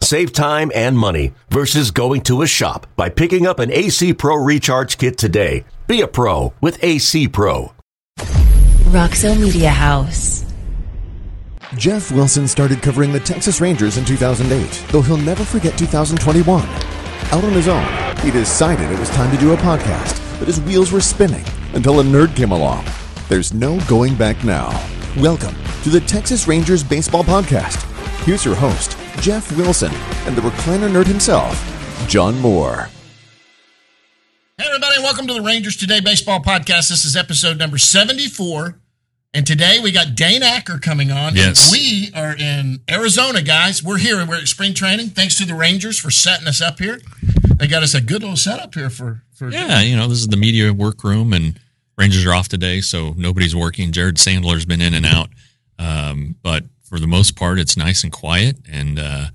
Save time and money versus going to a shop by picking up an AC Pro Recharge Kit today. Be a pro with AC Pro. Roxo Media House. Jeff Wilson started covering the Texas Rangers in 2008, though he'll never forget 2021. Out on his own, he decided it was time to do a podcast, but his wheels were spinning until a nerd came along. There's no going back now. Welcome to the Texas Rangers Baseball Podcast. Here's your host, Jeff Wilson, and the recliner nerd himself, John Moore. Hey, everybody, welcome to the Rangers Today Baseball Podcast. This is episode number 74. And today we got Dane Acker coming on. Yes. We are in Arizona, guys. We're here. We're at spring training. Thanks to the Rangers for setting us up here. They got us a good little setup here for. for Yeah, you know, this is the media workroom, and Rangers are off today, so nobody's working. Jared Sandler's been in and out, um, but for the most part, it's nice and quiet, and uh,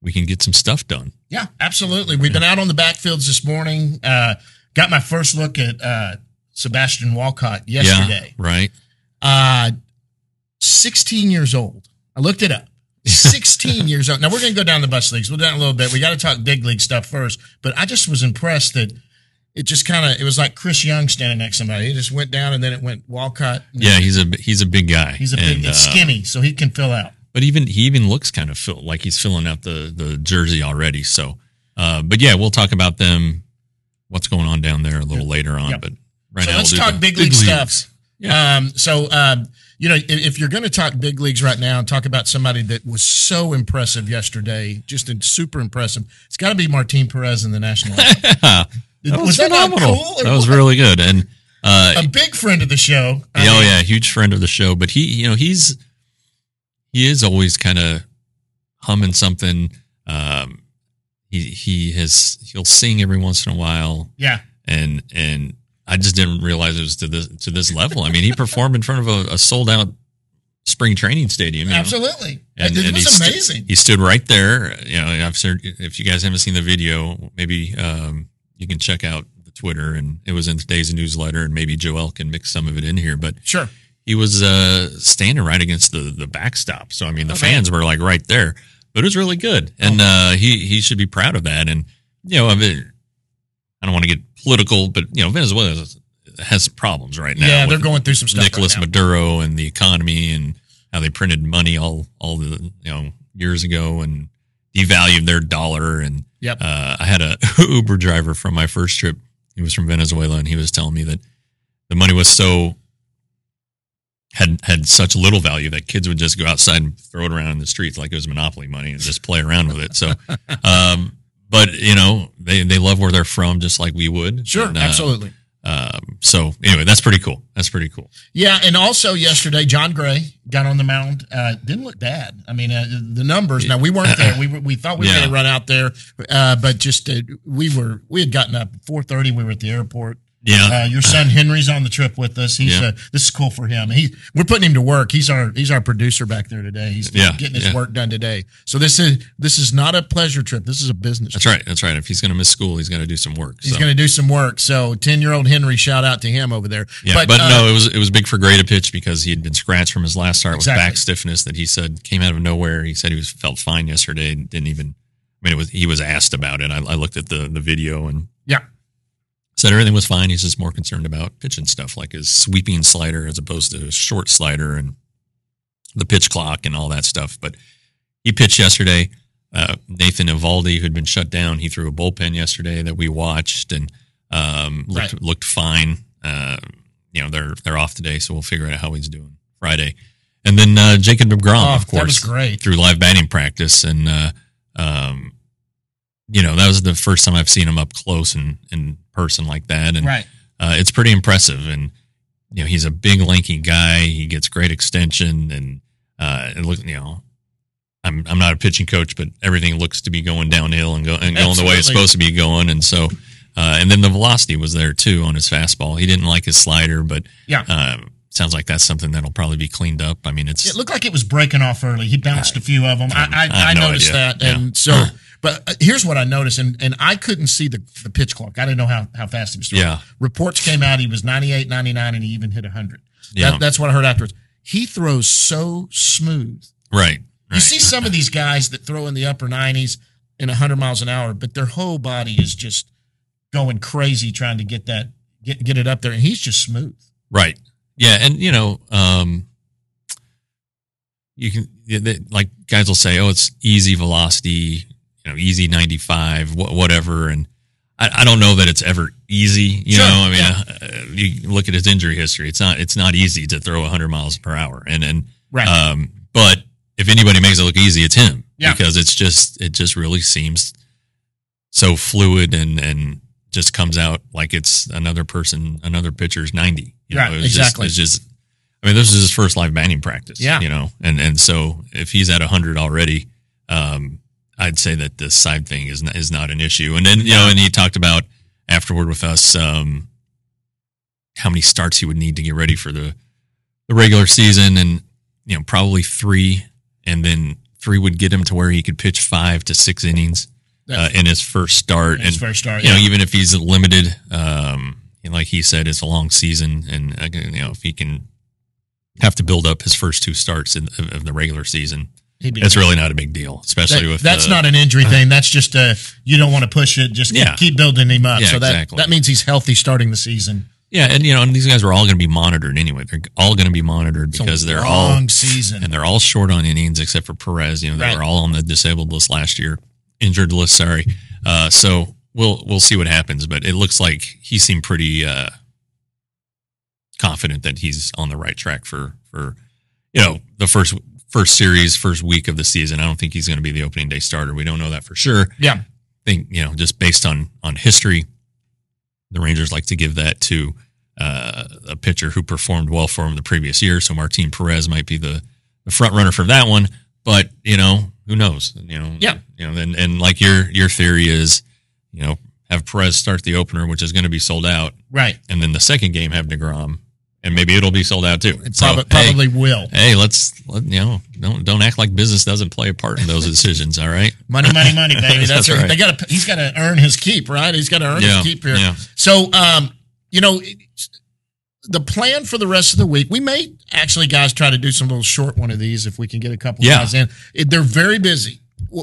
we can get some stuff done. Yeah, absolutely. We've been out on the backfields this morning. Uh, got my first look at uh, Sebastian Walcott yesterday. Yeah, right. Uh, 16 years old. I looked it up. 16 years old. Now we're going to go down the bus leagues. We'll down a little bit. We got to talk big league stuff first. But I just was impressed that it just kind of it was like Chris Young standing next to somebody. It just went down and then it went Walcott. Yeah, he's a he's a big guy. He's a big, and, and skinny, so he can fill out. But even he even looks kind of fill, like he's filling out the the jersey already. So, uh, but yeah, we'll talk about them. What's going on down there a little later on. Yep. But right so now, let's we'll talk big league leagues. stuff. Yeah. Um, so, um, you know, if, if you're going to talk big leagues right now and talk about somebody that was so impressive yesterday, just super impressive, it's got to be Martin Perez in the National. That was, that not phenomenal. cool that was really good. And uh, a big friend of the show. I oh mean, yeah, huge friend of the show. But he, you know, he's he is always kind of humming something. Um, he he has he'll sing every once in a while, yeah. and and I just didn't realize it was to this to this level. I mean, he performed in front of a, a sold out spring training stadium. you know? Absolutely. And, it and was he amazing. he stood right there. You know, I've if you guys haven't seen the video, maybe um, you can check out the Twitter, and it was in today's newsletter, and maybe Joel can mix some of it in here. But sure. he was uh, standing right against the the backstop, so I mean the Okay. fans were like right there. But it was really good, and uh, he he should be proud of that. And you know, I mean, I don't want to get political, but you know, Venezuela has- has some problems right now. Yeah, they're going through some stuff. Nicolas right. Maduro and the economy and how they printed money all all the you know years ago and devalued their dollar and Yep. uh, I had a Uber driver from my first trip. He was from Venezuela and he was telling me that the money was so had had such little value that kids would just go outside and throw it around in the streets like it was monopoly money and just play around with it. So, um, but you know they they love where they're from just like we would. Sure, And, uh, absolutely. Um, so anyway, that's pretty cool. That's pretty cool. Yeah, and also yesterday, Jon Gray got on the mound. Uh, didn't look bad. I mean, uh, the numbers. Now we weren't there. We we thought we were Yeah. going to run out there, uh, but just uh, we were we had gotten up four thirty. We were at the airport. Yeah. Uh, your son Henry's on the trip with us. He's Yeah. uh, this is cool for him. He we're putting him to work. He's our he's our producer back there today. He's Yeah, getting his yeah. work done today. So this is this is not a pleasure trip. This is a business. That's trip. right. That's right. If he's going to miss school, he's going to do some work. He's so. going to do some work. So ten year old Henry, shout out to him over there. Yeah, but, uh, no, it was it was big for Gray to pitch because he had been scratched from his last start Exactly. with back stiffness that he said came out of nowhere. He said he was felt fine yesterday and didn't even. I mean, it was he was asked about it. I, I looked at the the video and yeah. Said everything was fine. He's just more concerned about pitching stuff like his sweeping slider as opposed to his short slider and the pitch clock and all that stuff. But he pitched yesterday. Uh, Nathan Eovaldi, who'd been shut down, he threw a bullpen yesterday that we watched and um, looked Right. looked fine. Uh, you know they're they're off today, so we'll figure out how he's doing Friday. And then uh, Jacob Degrom, Oh, of that was course, great. through live batting practice, and uh, um, you know that was the first time I've seen him up close and in person like that, and Right. uh, it's pretty impressive. And you know he's a big lanky guy. He gets great extension, and uh, it look you know. I'm I'm not a pitching coach, but everything looks to be going downhill and, go, and going the way it's supposed to be going, and so Uh, and then the velocity was there too on his fastball. He didn't like his slider, but Yeah. uh, sounds like that's something that'll probably be cleaned up. I mean, it's It looked like it was breaking off early. He bounced a few of them. I, I, I I, no noticed idea. that, and so. But uh, here's what I noticed, and, and I couldn't see the, the pitch clock. I didn't know how, how fast he was throwing. Yeah. Reports came out he was 98, 99, and he even hit 100. Yeah. That, that's what I heard afterwards. He throws so smooth. right. You see some of these guys that throw in the upper 90s in 100 miles an hour, but their whole body is just going crazy trying to get that get get it up there, and he's just smooth. Right. Yeah, and you know, um, you can like guys will say, "Oh, it's easy velocity, you know, easy ninety five, wh- whatever." And I, I don't know that it's ever easy. You Sure, know, I mean, yeah. uh, you look at his injury history; it's not it's not easy to throw hundred miles per hour. And and Right. um, but if anybody makes it look easy, it's him. Yeah. because it's just it just really seems so fluid and and just comes out like it's another person, another pitcher's ninety. You Right, know, it's just- exactly. it's just. I mean, this is his first live batting practice. Yeah. you know, and and so if he's at hundred already, um, I'd say that the side thing is not, is not an issue. And then you know, and he talked about afterward with us um, how many starts he would need to get ready for the the regular season, and you know, probably three, and then three would get him to where he could pitch five to six innings uh, in his first start. His and first start, you know, yeah. even if he's limited, um, you know, like he said, it's a long season, and uh, you know, if he can have to build up his first two starts in, of, the regular season, it's really not a big deal, especially That- with that's the- not an injury thing. That's just a you don't want to push it. Just keep, Yeah. keep building him up. Yeah, so that exactly. that means he's healthy starting the season. yeah, and you know, and these guys are all going to be monitored anyway. They're all going to be monitored because they're all long all season. and they're all short on innings except for Perez. You know, they Right. were all on the disabled list last year, injured list. Sorry. Uh, so we'll we'll see what happens, but it looks like he seemed pretty uh, confident that he's on the right track for for you know the first first series, first week of the season. I don't think he's going to be the opening day starter. We don't know that for sure. yeah, I think you know just based on on history, the Rangers like to give that to uh, a pitcher who performed well for him the previous year. So Martin Perez might be the, the front runner for that one. But you know who knows? You know, Yeah. You know, and and like your your theory is, you know, have Perez start the opener, which is going to be sold out, right. and then the second game have Degrom, and maybe it'll be sold out too. It So, prob- hey, probably will. Hey, let's let, you know don't don't act like business doesn't play a part in those decisions. All right. Money, money, money, baby. That's, That's right. right. They got to. He's got to earn his keep, right? He's got to earn Yeah, his keep here. yeah. So, um, you know, the plan for the rest of the week, we may actually, guys, try to do some little short one of these if we can get a couple Yeah. guys in. They're very busy.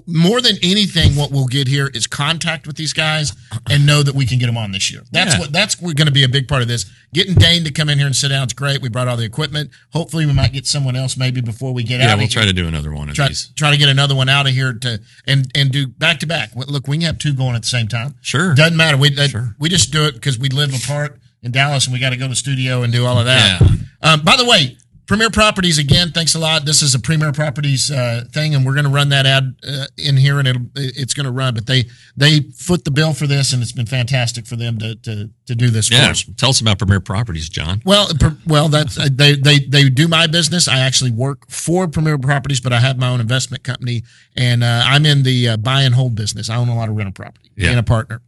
More than anything, what we'll get here is contact with these guys and know that we can get them on this year. That's Yeah. what that's going to be a big part of this. Getting Dane to come in here and sit down is great. We brought all the equipment. Hopefully, we might get someone else maybe before we get out. Yeah, we'll try to do another one try, try to get another one out of here to and and do back to back. Look, we can have two going at the same time. Sure. Doesn't matter. We uh, Sure. we just do it because we live apart in Dallas and we got to go to the studio and do all of that. Yeah. Um, by the way, Premier Properties again. Thanks a lot. This is a Premier Properties uh, thing, and we're going to run that ad uh, in here, and it'll it's going to run. But they they foot the bill for this, and it's been fantastic for them to to to do this Yeah. us. Tell us about Premier Properties, John. Well, per- well, that's uh, they they they do my business. I actually work for Premier Properties, but I have my own investment company, and uh, I'm in the uh, buy and hold business. I own a lot of rental property Yeah. and a partner.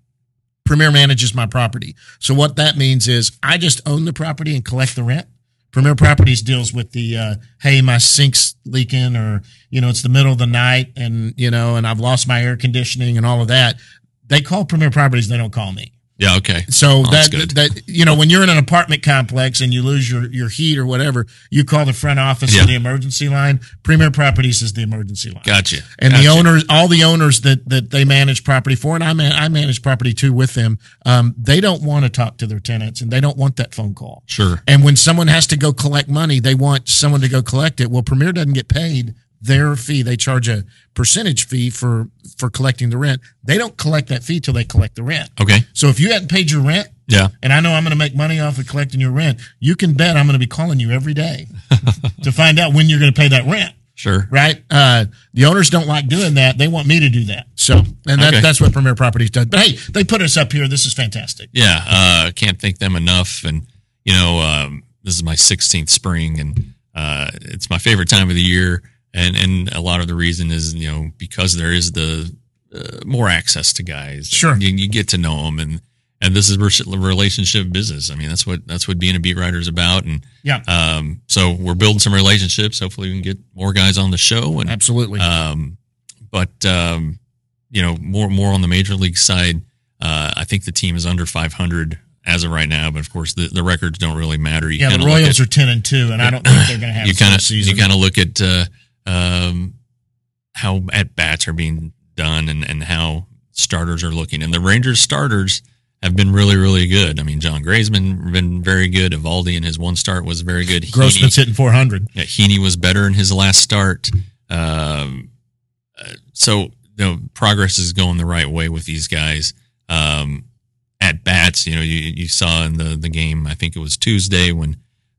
Premier manages my property, so what that means is I just own the property and collect the rent. Premier Properties deals with the uh, hey, my sink's leaking, or you know, it's the middle of the night, and you know, and I've lost my air conditioning and all of that. They call Premier Properties. They don't call me. Yeah, okay. So Oh, that's that good. that you know when you're in an apartment complex and you lose your your heat or whatever, you call the front office Yeah. the emergency line. Premier Properties is the emergency line. Gotcha. And the owners, all the owners that that they manage property for, and I man, I manage property too with them. Um, they don't want to talk to their tenants, and they don't want that phone call. Sure. And when someone has to go collect money, they want someone to go collect it. Well, Premier doesn't get paid their fee. They charge a percentage fee for for collecting the rent. They don't collect that fee till they collect the rent. Okay. So if you hadn't paid your rent, Yeah. and I know I'm going to make money off of collecting your rent, you can bet I'm going to be calling you every day to find out when you're going to pay that rent. Sure. Right? Uh, the owners don't like doing that. They want me to do that. So, and that, Okay. that's what Premier Properties does. But hey, they put us up here. This is fantastic. Yeah. Uh, can't thank them enough. And, you know, um, this is my 16th spring and uh, it's my favorite time of the year. And, and a lot of the reason is, you know, because there is the uh, more access to guys. Sure. You, you get to know them and, and this is re- relationship business. I mean, that's what that's what being a beat writer is about. And Yeah. um, so we're building some relationships. Hopefully, we can get more guys on the show. And Absolutely. um, but um, you know, more more on the major league side. Uh, I think the team is under 500 as of right now. But of course, the, the records don't really matter. You yeah, the Royals at- are ten and two, and I don't think they're going to have you kind of you kind of look at uh, um, how at bats are being done and and how starters are looking, and the Rangers starters have been really really good. I mean, Jon Gray's been been very good. Eovaldi in his one start was very good. Grossman's Heaney, hitting four hundred. yeah, Heaney was better in his last start. Um, uh, so you know, progress is going the right way with these guys. Um, at bats, you know, you, you saw in the, the game, I think it was Tuesday when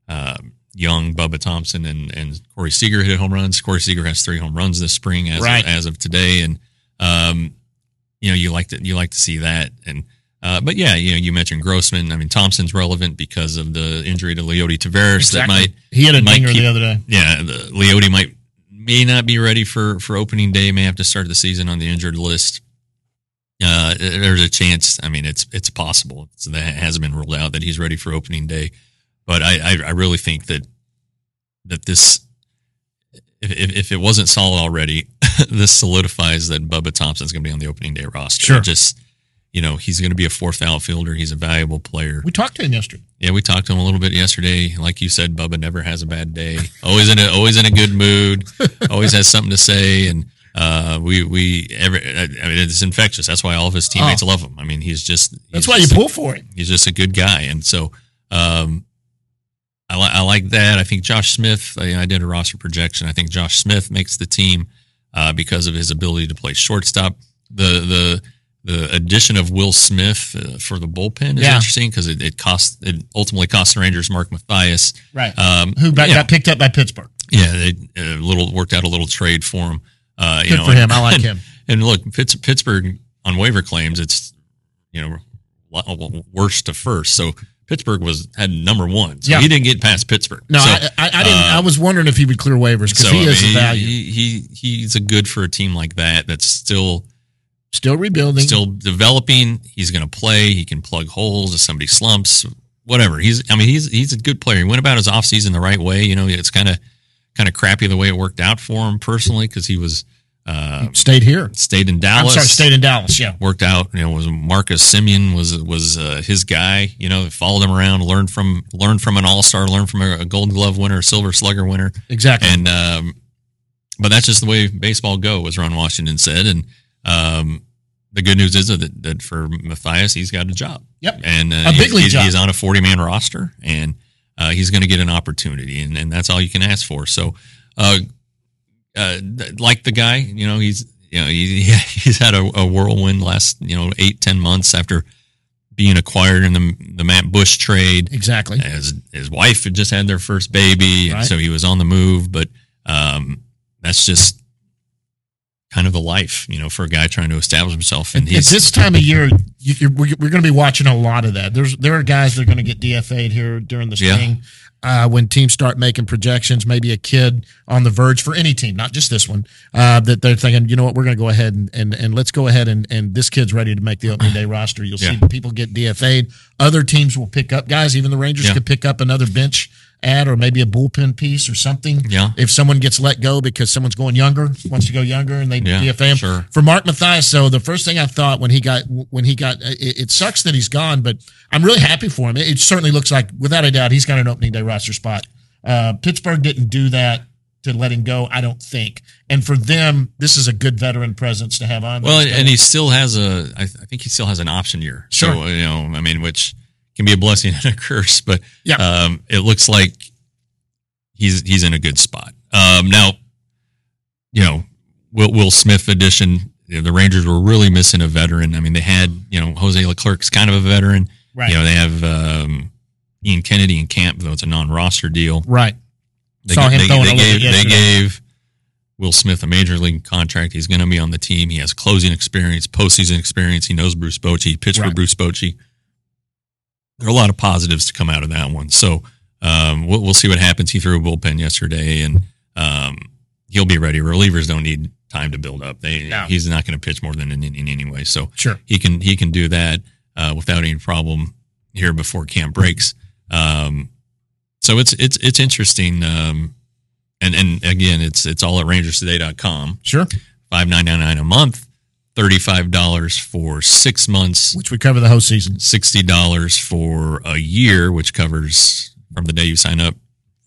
um, Young, Bubba Thompson, and, and Corey Seager hit home runs. Corey Seager has three home runs this spring as, Right. of, as of today. And, um, you know, you like to, you like to see that. And, uh, but yeah, you know, you mentioned Grossman. I mean, Thompson's relevant because of the injury to Leody Taveras that might, He had a might dinger keep- the other day. yeah, the, Leody might may not be ready for for opening day. May have to start the season on the injured list. Uh, there's a chance. I mean, it's it's possible. It's, that hasn't been ruled out that he's ready for opening day. But I I, I really think that that this if, if if it wasn't solid already, this solidifies that Bubba Thompson's going to be on the opening day roster. Sure. Just you know, he's going to be a fourth outfielder. He's a valuable player. We talked to him yesterday. Yeah, we talked to him a little bit yesterday. Like you said, Bubba never has a bad day. Always in a always in a good mood. always has something to say, and uh, we we every I mean it's infectious. That's why all of his teammates love him. I mean, he's just he's Oh. That's why you just- pull for it. He's just a good guy, and so um, I, li- I like that. I think Josh Smith. I, I did a roster projection. I think Josh Smith makes the team uh, because of his ability to play shortstop. The the the addition of Will Smith uh, for the bullpen is Yeah. interesting because it, it cost it ultimately cost the Rangers Mark Mathias. Right. Um, Who got, yeah, got picked up by Pittsburgh. yeah, they a little worked out a little trade for him. Uh, you Good know, for him. and- I like him. and look, Pitts, Pittsburgh on waiver claims, it's you know worst to first. So Pittsburgh was had number one, so Yeah. he didn't get past Pittsburgh. No, so, I, I, I didn't. uh, I was wondering if he would clear waivers because so, he I is mean, a value. He, he he's a good for a team like that that's still Still rebuilding. still developing. He's going to play. He can plug holes if somebody slumps. Whatever. He's. I mean, he's he's a good player. He went about his offseason the right way. You know, it's kind of kind of crappy the way it worked out for him personally because he was uh, stayed here. stayed in I'm Dallas. sorry, stayed in Dallas. Yeah. worked out. You know, was Marcus Semien was was uh, his guy. You know, followed him around, learned from learned from an All Star, learned from a, a Gold Glove winner, a Silver Slugger winner, Exactly. and um, but that's just the way baseball go, as Ron Washington said. And um, the good news is that, that for Mathias, he's got a job. Yep. and uh, A big he's, league he's, job. he's on a forty man roster, and uh, he's going to get an opportunity, and, and that's all you can ask for. So, uh, uh, like the guy, you know, he's you know he, he's had a, a whirlwind last you know eight ten months after being acquired in the the Matt Bush trade. exactly. His his wife had just had their first baby, Right. so he was on the move. But um, that's just kind of the life, you know, for a guy trying to establish himself. And At he's this time of year, you, you're, we're, we're going to be watching a lot of that. There's there are guys that are going to get DFA'd here during the Yeah. Uh, when teams start making projections. Maybe a kid on the verge for any team, not just this one, uh, that they're thinking, you know what, we're going to go ahead and, and and let's go ahead and and this kid's ready to make the opening day roster. You'll see people get DFA'd. Other teams will pick up guys. Even the Rangers Yeah. could pick up another bench ad or maybe a bullpen piece or something. Yeah. If someone gets let go because someone's going younger, wants to go younger, and they Yeah, DFA him. sure. For Mark Mathias, so the first thing I thought when he got when he got it, it sucks that he's gone, but I'm really happy for him. It, it certainly looks like, without a doubt, he's got an opening day roster spot. Uh, Pittsburgh didn't do that to let him go, I don't think. And for them, this is a good veteran presence to have on. well, and, and he still has a. I, th- I think he still has an option year. Sure. So you know, I mean, which can be a blessing and a curse, but Yeah. um, it looks like he's he's in a good spot. Um, now, you know, Will, Will Smith edition. You know, the Rangers were really missing a veteran. I mean, they had you know Jose Leclerc's kind of a veteran. right, You know, they have um, Ian Kennedy in camp, though it's a non-roster deal. right. They, Saw him they, throwing they gave, they gave Will Smith a major league contract. He's going to be on the team. He has closing experience, postseason experience. He knows Bruce Bochy. He pitched for Bruce Bochy. There are a lot of positives to come out of that one. So um, we'll, we'll see what happens. He threw a bullpen yesterday, and um, he'll be ready. Relievers don't need time to build up. They No. he's not going to pitch more than an inning anyway. So Sure. he can he can do that. uh, without any problem here before camp breaks. Um, so it's it's it's interesting. Um, and and again, it's it's all at rangerstoday.com. Sure. Five nine nine nine a month, thirty five dollars for six months, Which would cover the whole season. sixty dollars for a year, which covers from the day you sign up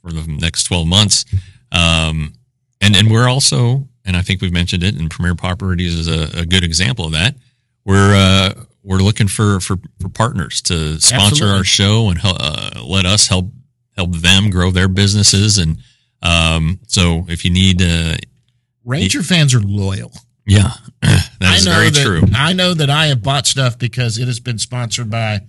for the next twelve months. Um, and and we're also, and I think we've mentioned it, and Premier Properties is a, a good example of that. We're uh, we're looking for for, for partners to sponsor Absolutely. our show and uh, let us help help them grow their businesses. And um, so if you need, uh, Ranger fans are loyal. Yeah, that is very that, true. I know that I have bought stuff because it has been sponsored by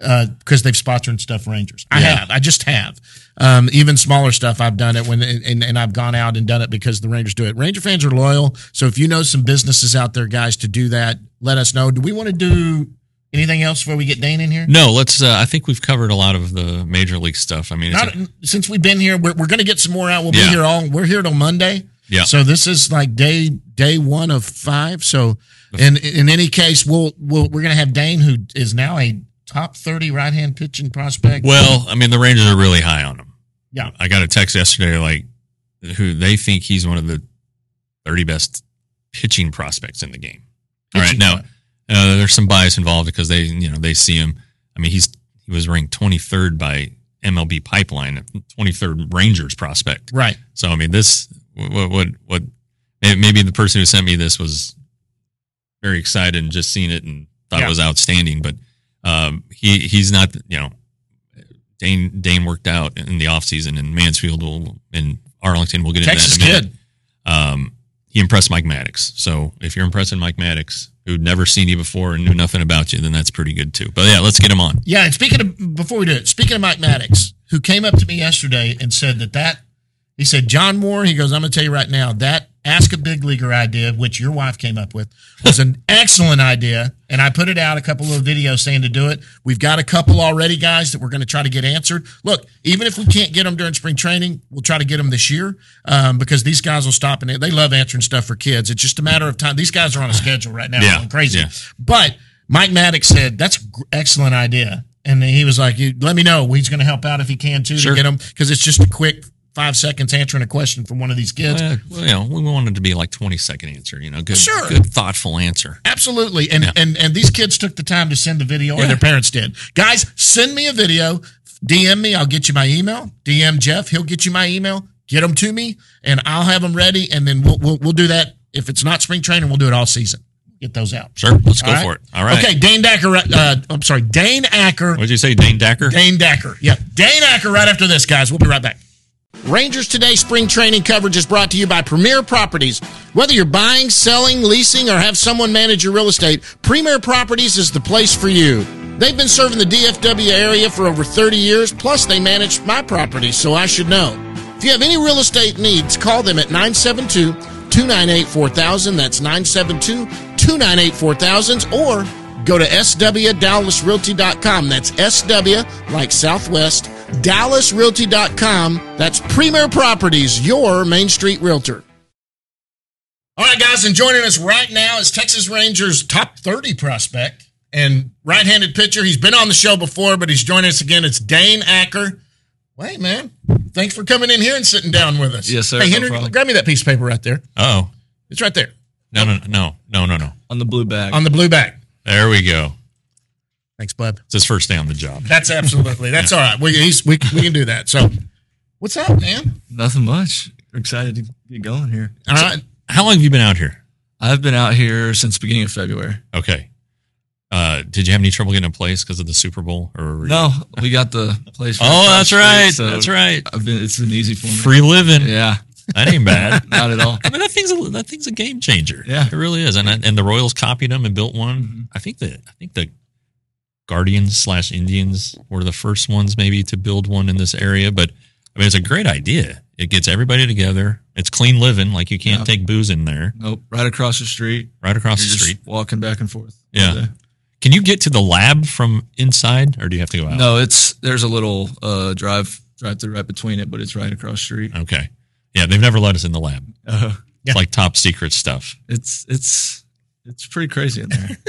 uh because they've sponsored stuff Rangers. I Yeah. have. I just have. Um, even smaller stuff I've done it when and, and I've gone out and done it because the Rangers do it. Ranger fans are loyal. So if you know some businesses out there, guys, to do that, let us know. Do we want to do anything else before we get Dane in here? No, let's. Uh, I think we've covered a lot of the major league stuff. I mean, it's Not, a- since we've been here, we're, we're going to get some more out. We'll be here all. We're here till Monday. Yeah. So this is like day day one of five. So in in any case, we'll, we'll we're going to have Dane, who is now a top thirty right hand pitching prospect. well, I mean, the Rangers are really high on him. Yeah. I got a text yesterday, like, who they think he's one of the thirty best pitching prospects in the game. All right, Pitching now uh, there's some bias involved because they, you know, they see him. I mean, he's he was ranked 23rd by MLB Pipeline, 23rd Rangers prospect. right. So I mean, this what what what may- maybe the person who sent me this was very excited and just seen it and thought Yeah. it was outstanding. But um, he he's not you know Dane Dane worked out in the offseason and Mansfield will in Arlington. We'll get into Texas that in a minute. kid. Um, he impressed Mike Maddux. So if you're impressing Mike Maddux, who'd never seen you before and knew nothing about you, then that's pretty good too. But yeah, let's get him on. Yeah, and speaking of before we do it, speaking of Mike Maddux, who came up to me yesterday and said that that he said John Moore. He goes, I'm going to tell you right now that ask a big leaguer idea, which your wife came up with, was an excellent idea, and I put it out a couple of videos saying to do it. We've got a couple already, guys, that we're going to try to get answered. Look, even if we can't get them during spring training, we'll try to get them this year um, because these guys will stop and they love answering stuff for kids. It's just a matter of time. These guys are on a schedule right now, Yeah, going crazy. yeah. But Mike Maddux said that's an excellent idea, and he was like, "You let me know. He's going to help out if he can too Sure. to get them because it's just a quick five seconds answering a question from one of these kids." Well, you know, we wanted to be like 20 second answer, you know, good, Sure. good thoughtful answer. Absolutely, and Yeah. and and these kids took the time to send the video, or Yeah. their parents did. Guys, send me a video. DM me. I'll get you my email. DM Jeff. He'll get you my email. Get them to me, and I'll have them ready. And then we'll we'll, we'll do that. If it's not spring training, we'll do it all season. Get those out. Sure, let's go right? for it. All right. Okay, Dane Dacker. Uh, I'm sorry, Dane Acker. What did you say, Dane Dacker? Dane Dacker. Yep. Dane Acker right after this, guys. We'll be right back. Rangers Today spring training coverage is brought to you by Premier Properties. Whether you're buying, selling, leasing, or have someone manage your real estate, Premier Properties is the place for you. They've been serving the DFW area for over 30 years, plus they manage my property, so I should know. If you have any real estate needs, call them at 972 298 4000. That's 972 298 4000. Or go to swdallasrealty.com. That's SW like Southwest, dallasrealty.com. That's Premier Properties, your Main Street Realtor. All right, guys, and joining us right now is Texas Rangers top 30 prospect and right handed pitcher. He's been on the show before, but he's joining us again. It's Dane Acker. Wait, man. Thanks for coming in here and sitting down with us. Yes, sir. Hey, Henry, problem. grab me that piece of paper right there. Oh, It's right there no, no, no, no, no, no. on the blue bag. on the blue bag. There we go. Thanks, bud. It's his first day on the job. That's absolutely. That's all right. We, he's, we, we can do that. So, what's up, man? Nothing much. Excited to get going here. All right. How long have you been out here? I've been out here since the beginning of February. Okay. Uh, did you have any trouble getting a place because of the Super Bowl? Or No, we got the place. Oh, that's right. street, so that's right. I've been. It's been easy for me. Free living. Yeah, That ain't bad. not at all. I mean, that thing's a, that thing's a game changer. Yeah. it really is. And and the Royals copied them and built one. Mhm. I think that I think the Guardians slash Indians were the first ones maybe to build one in this area. But I mean, it's a great idea. It gets everybody together. It's clean living. Like you can't Yeah. take booze in there. Nope. Right across the street. Right across You're the just street. walking back and forth. Yeah. Can you get to the lab from inside, or do you have to go out? No, it's there's a little uh, drive drive through right between it, but it's right across the street. Okay. Yeah, they've never let us in the lab. Uh, It's like top secret stuff. it's it's it's pretty crazy in there.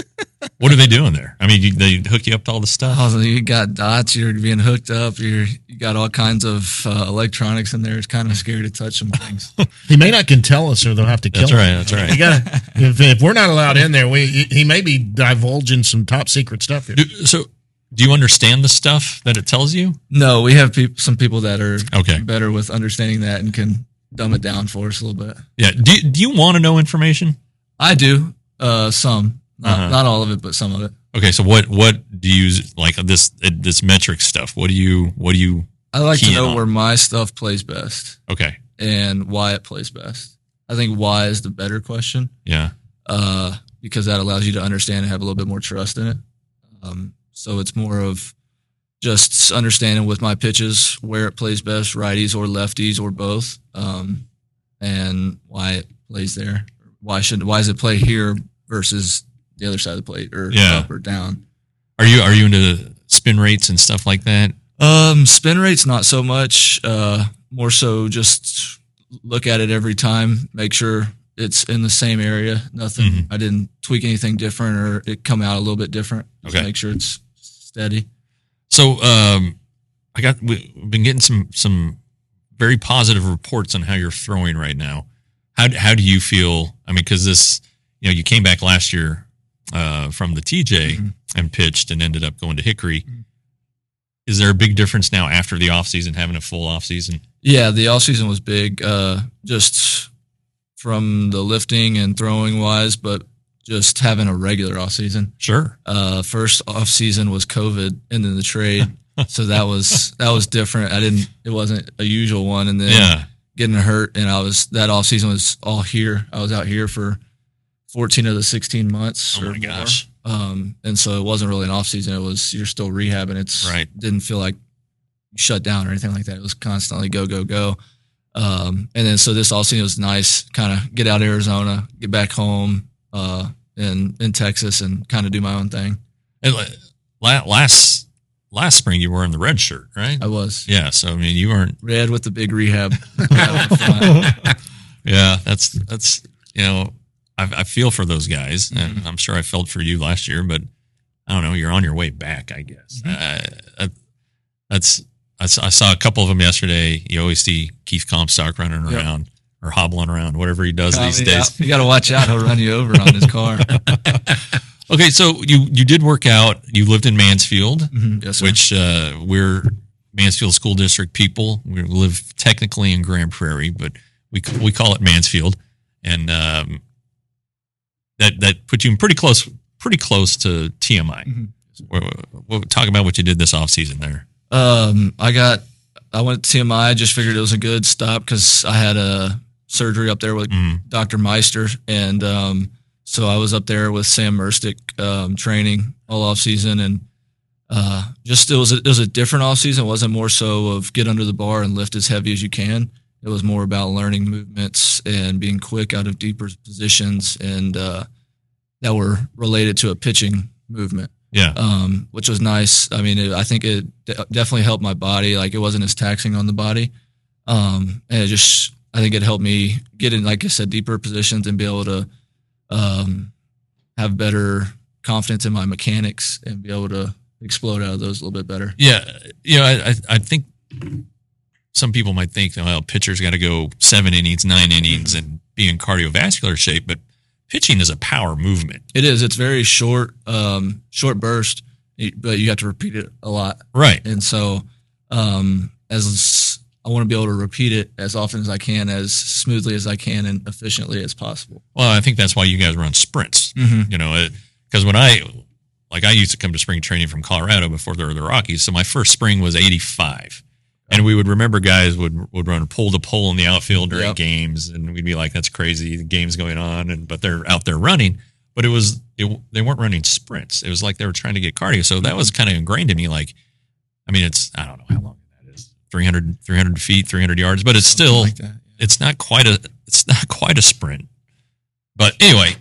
What are they doing there? I mean, you, they hook you up to all the stuff. Oh, you got dots. You're being hooked up. You're you got all kinds of uh, electronics in there. It's kind of scary to touch some things. He may not can tell us, or they'll have to kill. That's him. right. That's You right. gotta, if, if we're not allowed in there, we he may be divulging some top secret stuff here. Do, so, do you understand the stuff that it tells you? no, we have peop some people that are Okay. better with understanding that and can dumb it down for us a little bit. Yeah. Do, do you want to know information? I do uh, some, not, Uh-huh. not all of it, but some of it. Okay. So, what what do you like this this metric stuff? What do you what do you? I like to know on. where my stuff plays best Okay. and why it plays best. I think why is the better question. Yeah. uh, because that allows you to understand and have a little bit more trust in it. Um, so it's more of just understanding with my pitches where it plays best, righties or lefties or both, um, and why it plays there. Why should why does it play here versus the other side of the plate or Yeah. up or down? Are you are you into spin rates and stuff like that? Um, spin rates not so much. Uh, more so just look at it every time, make sure it's in the same area. Nothing. Mhm. I didn't tweak anything different or it come out a little bit different. Just Okay. make sure it's steady. So, um, I got we've been getting some some very positive reports on how you're throwing right now. How how do you feel? I mean, because this, you know, you came back last year uh, from the TJ Mhm. and pitched and ended up going to Hickory. Is there a big difference now after the off season, having a full off season? Yeah, the off season was big. Uh, just from the lifting and throwing wise, but just having a regular off season. Sure. Uh, first off season was COVID and then the trade. so that was that was different. I didn't. It wasn't a usual one. And then Yeah. Getting hurt and I was that off season was all here. I was out here for 14 of the 16 months. Oh my gosh. Um, and so it wasn't really an off season. It was you're still rehabbing. It's Right. Didn't feel like you shut down or anything like that. It was constantly go go go. Um, and then so this all season was nice. Kind of get out of Arizona, get back home, uh, in in Texas, and kind of do my own thing. And la- la- last last spring, you were in the red shirt, right? I was Yeah. So I mean, you weren't. red with the big rehab. out in front. Yeah. That's that's you know, I, I feel for those guys, and Mm-hmm. I'm sure I felt for you last year, but I don't know. You're on your way back, I guess. Mm-hmm. Uh, uh, that's I saw, I saw a couple of them yesterday. You always see Keith Comstock running Yep. around or hobbling around, whatever he does I these days. You got to watch out. He'll run you over on his car. Okay, so you you did work out. You lived in Mansfield, Mhm, yes, which uh, we're Mansfield School District people. We live technically in Grand Prairie, but we we call it Mansfield, and um, that that puts you in pretty close pretty close to TMI. Mhm. We'll, we'll talk about what you did this off season there. Um, I got, I went to TMI. I just figured it was a good stop because I had a surgery up there with Mm, Dr. Meister. And, um, so I was up there with Sam Merstick, um, training all off season and, uh, just, it was, a, it was a different off season. It wasn't more so of get under the bar and lift as heavy as you can. It was more about learning movements and being quick out of deeper positions and, uh, that were related to a pitching movement yeah, um, which was nice. I mean, it, I think it de- definitely helped my body. Like it wasn't as taxing on the body, um, and it just I think it helped me get in, like I said, deeper positions and be able to um, have better confidence in my mechanics and be able to explode out of those a little bit better. yeah. You know, I I, I think some people might think, well, pitchers got to go seven innings, nine innings, and be in cardiovascular shape, but pitching is a power movement. It is. It's very short, um, short burst, but you have to repeat it a lot. Right. And so, um, as I want to be able to repeat it as often as I can, as smoothly as I can, and efficiently as possible. Well, I think that's why you guys run sprints. Mm-hmm. You know, because when I, like, I used to come to spring training from Colorado before there were the Rockies. So my first spring was 85. And we would remember guys would would run pull to pole in the outfield during Yep. games, and we'd be like, "That's crazy, the game's going on," and but they're out there running. But it was it, they weren't running sprints. It was like they were trying to get cardio. So that was kind of ingrained in me. Like, I mean, it's I don't know how long that is 300, 300 feet, three hundred yards, but it's still like that. it's not quite a it's not quite a sprint. But anyway,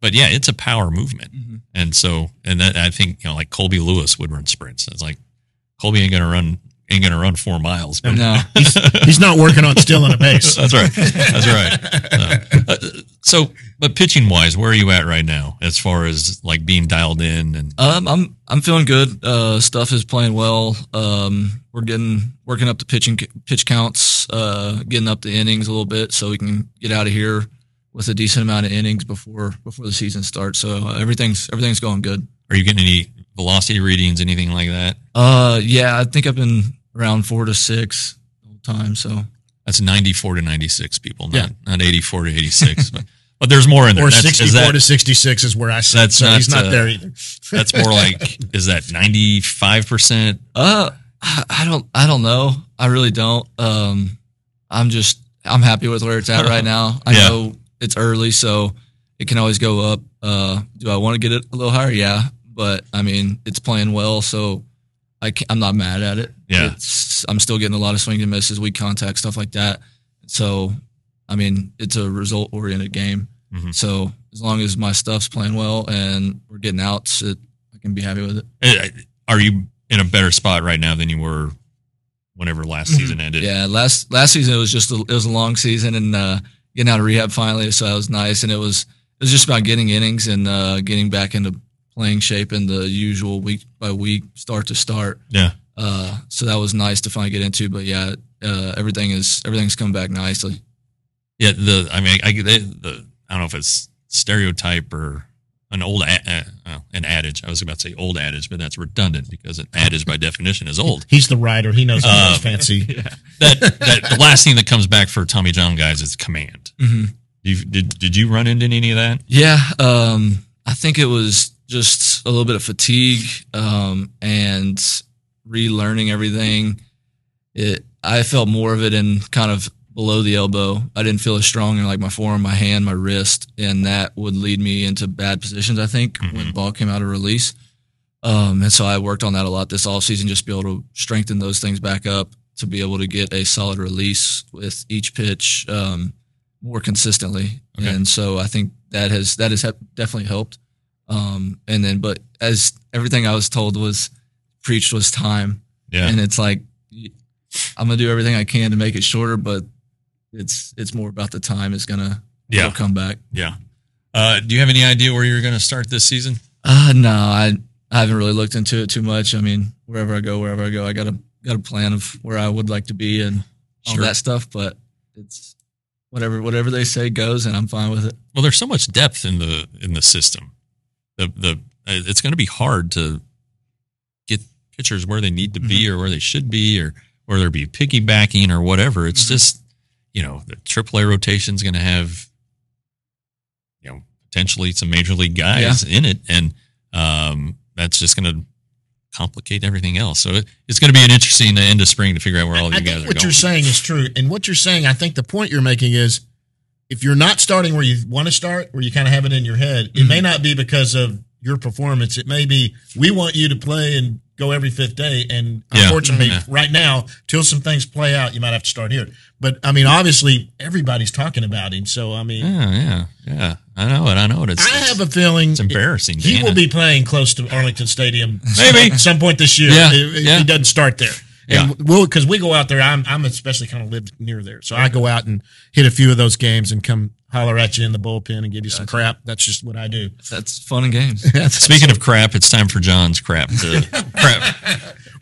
but yeah, it's a power movement. Mhm. And so and that I think, you know, like Colby Lewis would run sprints. It's like Colby ain't gonna run ain't gonna run four miles. But No, He's not working on stealing a base. that's right. That's right. Uh, uh, so But pitching wise, where are you at right now as far as like being dialed in and Um, I'm I'm feeling good. Uh, stuff is playing well. Um, we're getting working up the pitching pitch counts, uh, getting up the innings a little bit, so we can get out of here with a decent amount of innings before before the season starts. So uh, everything's everything's going good. are you getting any velocity readings, anything like that? Uh, yeah, I think I've been around four to six the whole time. So That's 94 to 96 people, not, Yeah. not 84 to 86. but, but there's more in there. Or That's- 64 that- to 66 is where I said. That's so not, he's not uh, there either. That's more like, is that 95%? Uh, I I don't, I don't know. I really don't. Um, I'm just, I'm happy with where it's at right now. I Yeah. know it's early, so it can always go up. Uh, do I want to get it a little higher? Yeah, but I mean, it's playing well, so I can, I'm not mad at it. Yeah. It's, I'm still getting a lot of swings and misses, weak contact, stuff like that. So, I mean, it's a result oriented game. Mhm. So as long as my stuff's playing well and we're getting outs, it, I can be happy with it. Uh, Are you in a better spot right now than you were whenever last season ended? Mm-hmm. Yeah, last last season it was just a, it was a long season and uh, getting out of rehab finally, so that was nice. And it was it was just about getting innings and uh, getting back into playing shape in the usual week by week, start to start. Yeah. Uh, so that was nice to finally get into. But yeah, uh, everything is everything's come back nicely. Yeah, the I mean, I the, the I don't know if it's stereotype or an old a, uh, well, an adage. I was about to say old adage, but that's redundant because an adage by definition is old. He's the writer. He knows how Uh, those fancy. That that the last thing that comes back for Tommy John guys is command. Mhm. You did did you run into any of that? Yeah, um, I think it was just a little bit of fatigue um, and relearning everything. It I felt more of it in kind of below the elbow. I didn't feel as strong in like my forearm, my hand, my wrist, and that would lead me into bad positions. I think when the ball came out of release. Um, and so I worked on that a lot this offseason, just be able to strengthen those things back up to be able to get a solid release with each pitch um, more consistently. Okay. And so I think that has that has definitely helped. Um, and then, but as everything I was told was preached was time, Yeah. and it's like I'm gonna do everything I can to make it shorter, but it's it's more about the time is gonna Yeah. come back. Yeah. Uh, do you have any idea where you're going to start this season? Uh, no, I I haven't really looked into it too much. I mean, wherever I go, wherever I go, I got a got a plan of where I would like to be and all Sure. that stuff. But it's whatever whatever they say goes, and I'm fine with it. Well, there's so much depth in the in the system. The the uh, it's going to be hard to get pitchers where they need to be or where they should be or whether there be piggybacking or whatever. It's just you know the AAA rotation is going to have you know potentially some major league guys in it, and um, that's just going to complicate everything else. So it, it's going to be an interesting end of spring to figure out where all I you guys think are what going. you're saying is true, and what you're saying, I think the point you're making is, if you're not starting where you want to start, where you kind of have it in your head, it Mm-hmm. may not be because of your performance. It may be we want you to play and go every fifth day, and Yeah. unfortunately, Yeah. right now, till some things play out, you might have to start here. But I mean, obviously, everybody's talking about him, so I mean, yeah, yeah, yeah. I know it. I know it. It's, I have a feeling it's embarrassing. He Dana. will be playing close to Arlington Stadium, Maybe. at some point this year. Yeah, if, yeah. he doesn't start there. Yeah. We'll because we go out there. I'm I'm especially kind of lived near there, so I go out and hit a few of those games and come holler at you in the bullpen and give you some crap. That's just what I do. That's fun and games. Speaking of crap, it's time for John's crap. To, crap.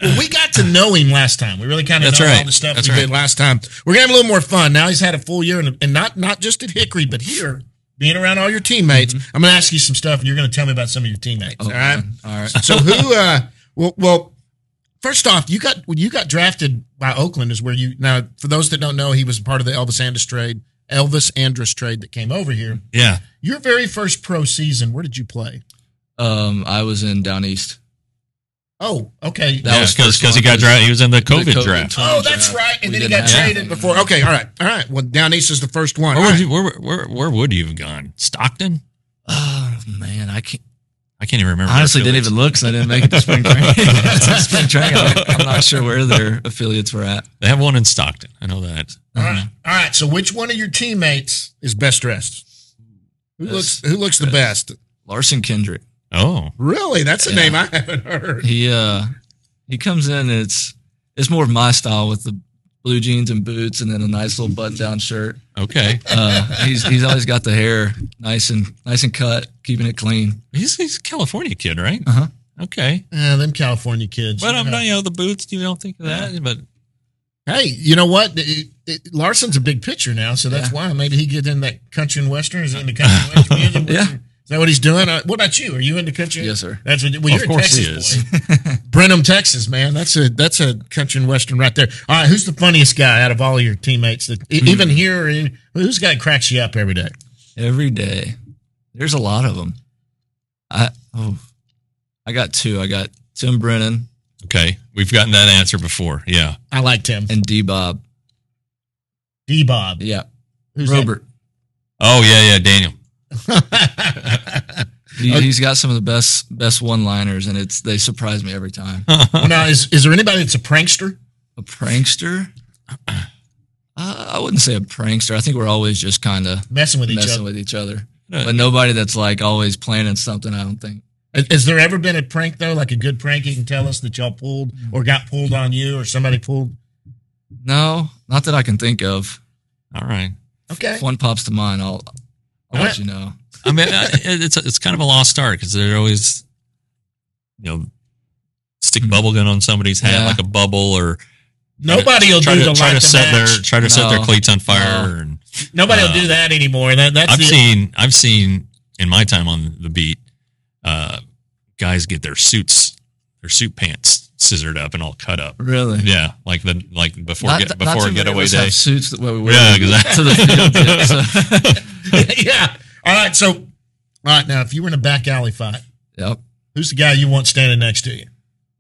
Well, we got to know him last time. We really kind of know right. all the stuff That's we right. did last time. We're gonna have a little more fun now. He's had a full year, and, and not not just at Hickory, but here, being around all your teammates. I'm gonna ask you some stuff, and you're gonna tell me about some of your teammates. All right. all right. So who? uh Well, well, first off, you got you got drafted by Oakland. Is where you now. For those that don't know, he was part of the Elvis Andrus trade. Elvis Andrus trade that came over here. Yeah. Your very first pro season. Where did you play? Um, I was in down east. Oh, okay. That yeah, was because he got drafted. He was in the COVID, COVID draft. Oh, that's right. And We then he got have- traded before. Okay, all right, all right. Well, down east is the first one. Where All would right. you? Where, where where would you have gone? Stockton? Oh man, I can't. I can't even remember. Honestly, didn't even look because I didn't make it to spring training. spring training, I'm I'm not sure where their affiliates were at. They have one in Stockton. I know that. All right. All right. So, which one of your teammates is best dressed? Who looks Who looks the best? Larson Kindreich. Oh, Really? That's a Yeah. name I haven't heard. He uh he comes in. It's it's more of my style with the blue jeans and boots, and then a nice little button-down shirt. Okay. Uh, he's he's always got the hair nice and nice and cut, keeping it clean. He's, he's a California kid, right? Uh-huh. Okay. Yeah, them California kids. But I'm not, you know, the boots, you don't think of that. But Hey, you know what? It- it- Larson's a big pitcher now, so that's Yeah. why maybe he get in that country and western. Is he the country and western music? Yeah. Is that what he's doing? Uh, what about you? Are you into country? Yes, sir. That's what. Well, Of you're course a he Texas boy. Brenham, Texas, man. That's a that's a country and western right there. All right, who's the funniest guy out of all of your teammates? That e- even here, or who's the guy that cracks you up every day? Every day, there's a lot of them. I oh, I got two. I got Tim Brennan okay, we've gotten that answer before. Yeah. I like Tim. and D Bob. D Bob. Yeah, Who's Robert. Oh, yeah, yeah, Daniel. That? He, he's got some of the best best one liners, and it's they surprise me every time. Well, now, is is there anybody that's a prankster? a prankster? Uh, I wouldn't say a prankster. I think we're always just kind of Messing with each messing other. with each other, Uh, but nobody that's like always planning something. I don't think. Has- Has there ever been a prank though, like a good prank you can tell us that y'all pulled or got pulled on you or somebody pulled? No, not that I can think of. All right. Okay. If one pops to mind, I'll, I'll let you know. I mean, I- it's it's kind of a lost art because they're always, you know, stick bubble gun on somebody's hat Yeah. like a bubble, or Nobody will try do to the try to the set their try to set their cleats on fire. No. And Nobody will uh, do that anymore. That that's I've the, seen I've seen in my time on the beat, uh, guys get their suits their suit pants scissored up and all cut up. Really? Yeah, like the like before Not- get, not before too many of getaway day. suits that we wear Yeah, exactly. to the field. yet, so- yeah. All right. So, all right. Now, if you were in a back alley fight, yep. who's the guy you want standing next to you?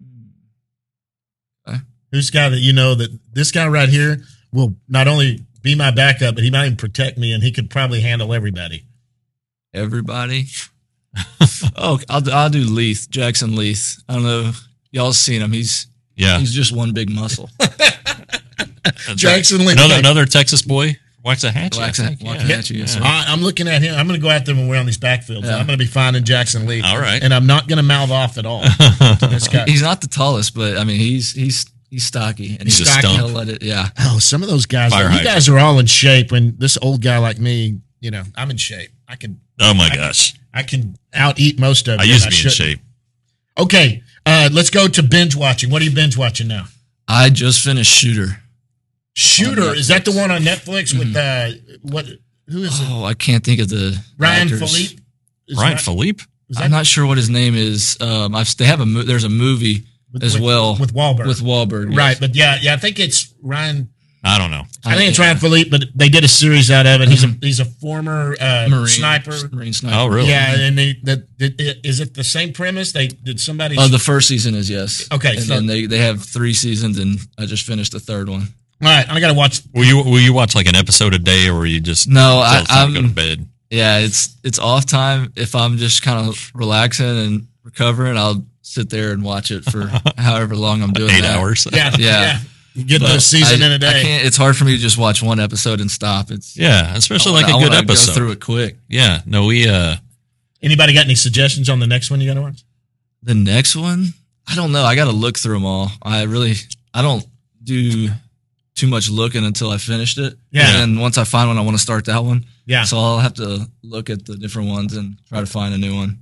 Hmm. Okay. Who's the guy that you know that this guy right here will not only be my backup, but he might even protect me, and he could probably handle everybody. Everybody. oh, I'll I'll do Leath Jackson Leath. I don't know. Y'all seen him? He's yeah, he's just one big muscle. Jackson Leath. Another another Texas boy, Waxahachie. I Waxah- think. Yeah. Waxahachie, yes, sir. All right, I'm looking at him. I'm going to go out there when we're on these backfields. Yeah. I'm going to be finding Jackson Lee. All right. And I'm not going to mouth off at all. to this guy. He's not the tallest, but I mean he's he's he's stocky and He's he's, a stump. He'll let it. Yeah. Oh, some of those guys. Fire you hydrant. guys are all in shape. When this old guy like me, you know, I'm in shape. I can, Oh my gosh, I can out eat most of. I you, used to be in shape. Okay, uh, let's go to binge watching. What are you binge watching now? I just finished Shooter. Shooter On is that the one on Netflix Mm-hmm. with uh, what? Who is it? Oh, I can't think of the Ryan actors. Phillippe. Is Ryan that- Phillippe. is that I'm not sure what his name is. Um, I've, they have a mo- there's a movie with- as with- well with Wahlberg. with Wahlberg. yes. right, but yeah, yeah, I think it's Ryan. I don't know. I think it's yeah. Ryan Phillippe, but they did a series out of it. He's a he's a former uh, Marine sniper. Marine sniper. Oh, really? Yeah, and they that did, is it the same premise? They did somebody. Oh, the first season is yes. Okay, and so- then they they have three seasons, and I just finished the third one. All right, I got to watch. Will you will you watch like an episode a day, or will you just No, until I'm time to go to bed? yeah. It's it's off time. If I'm just kind of relaxing and recovering, I'll sit there and watch it for however long I'm doing Eight that. hours. Yeah, Yeah. You get But the season I, in a day. can't, it's hard for me to just watch one episode and stop. It's Yeah, especially like wanna- a I good wanna episode. Go through it quick. Yeah, no, we uh, Anybody got any suggestions on the next one you got to watch? The next one, I don't know. I got to look through them all. I really, I don't do too much looking until I finished it. Yeah. And once I find one, I want to start that one. Yeah. So I'll have to look at the different ones and try to find a new one.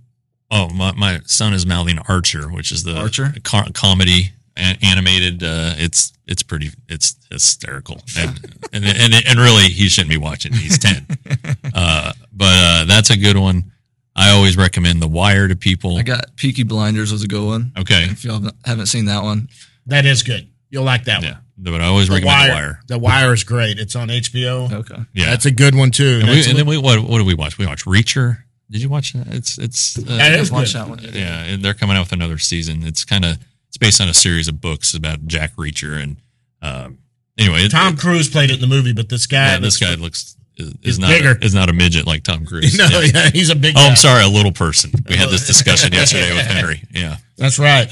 oh my my son is mouthing Archer, which is the Archer? co- comedy a- animated. Uh, it's it's pretty it's hysterical, and and and, and really he shouldn't be watching. He's ten, uh, but uh, that's a good one. I always recommend The Wire to people. I got Peaky Blinders was a good one. okay, If you haven't- haven't seen that one, That is good. You'll like that yeah, one. but I always The recommend Wire. The Wire. The Wire is great. It's on HBO. okay. Yeah, That's a good one too. and, we, and then we what what did we watch? We watched Reacher. Did you watch that? It's it's uh, That is Watch good. that one. yeah, and they're coming out with another season. It's kind of it's based on a series of books about Jack Reacher and um, anyway, it, Tom it- Cruise played it in the movie, but this guy, yeah, this guy looks is, is not bigger. A, is not a midget like Tom Cruise. no, Yeah. yeah, he's a big. Oh, guy. I'm sorry, a little person. We had this discussion yesterday with Henry. Yeah. That's right.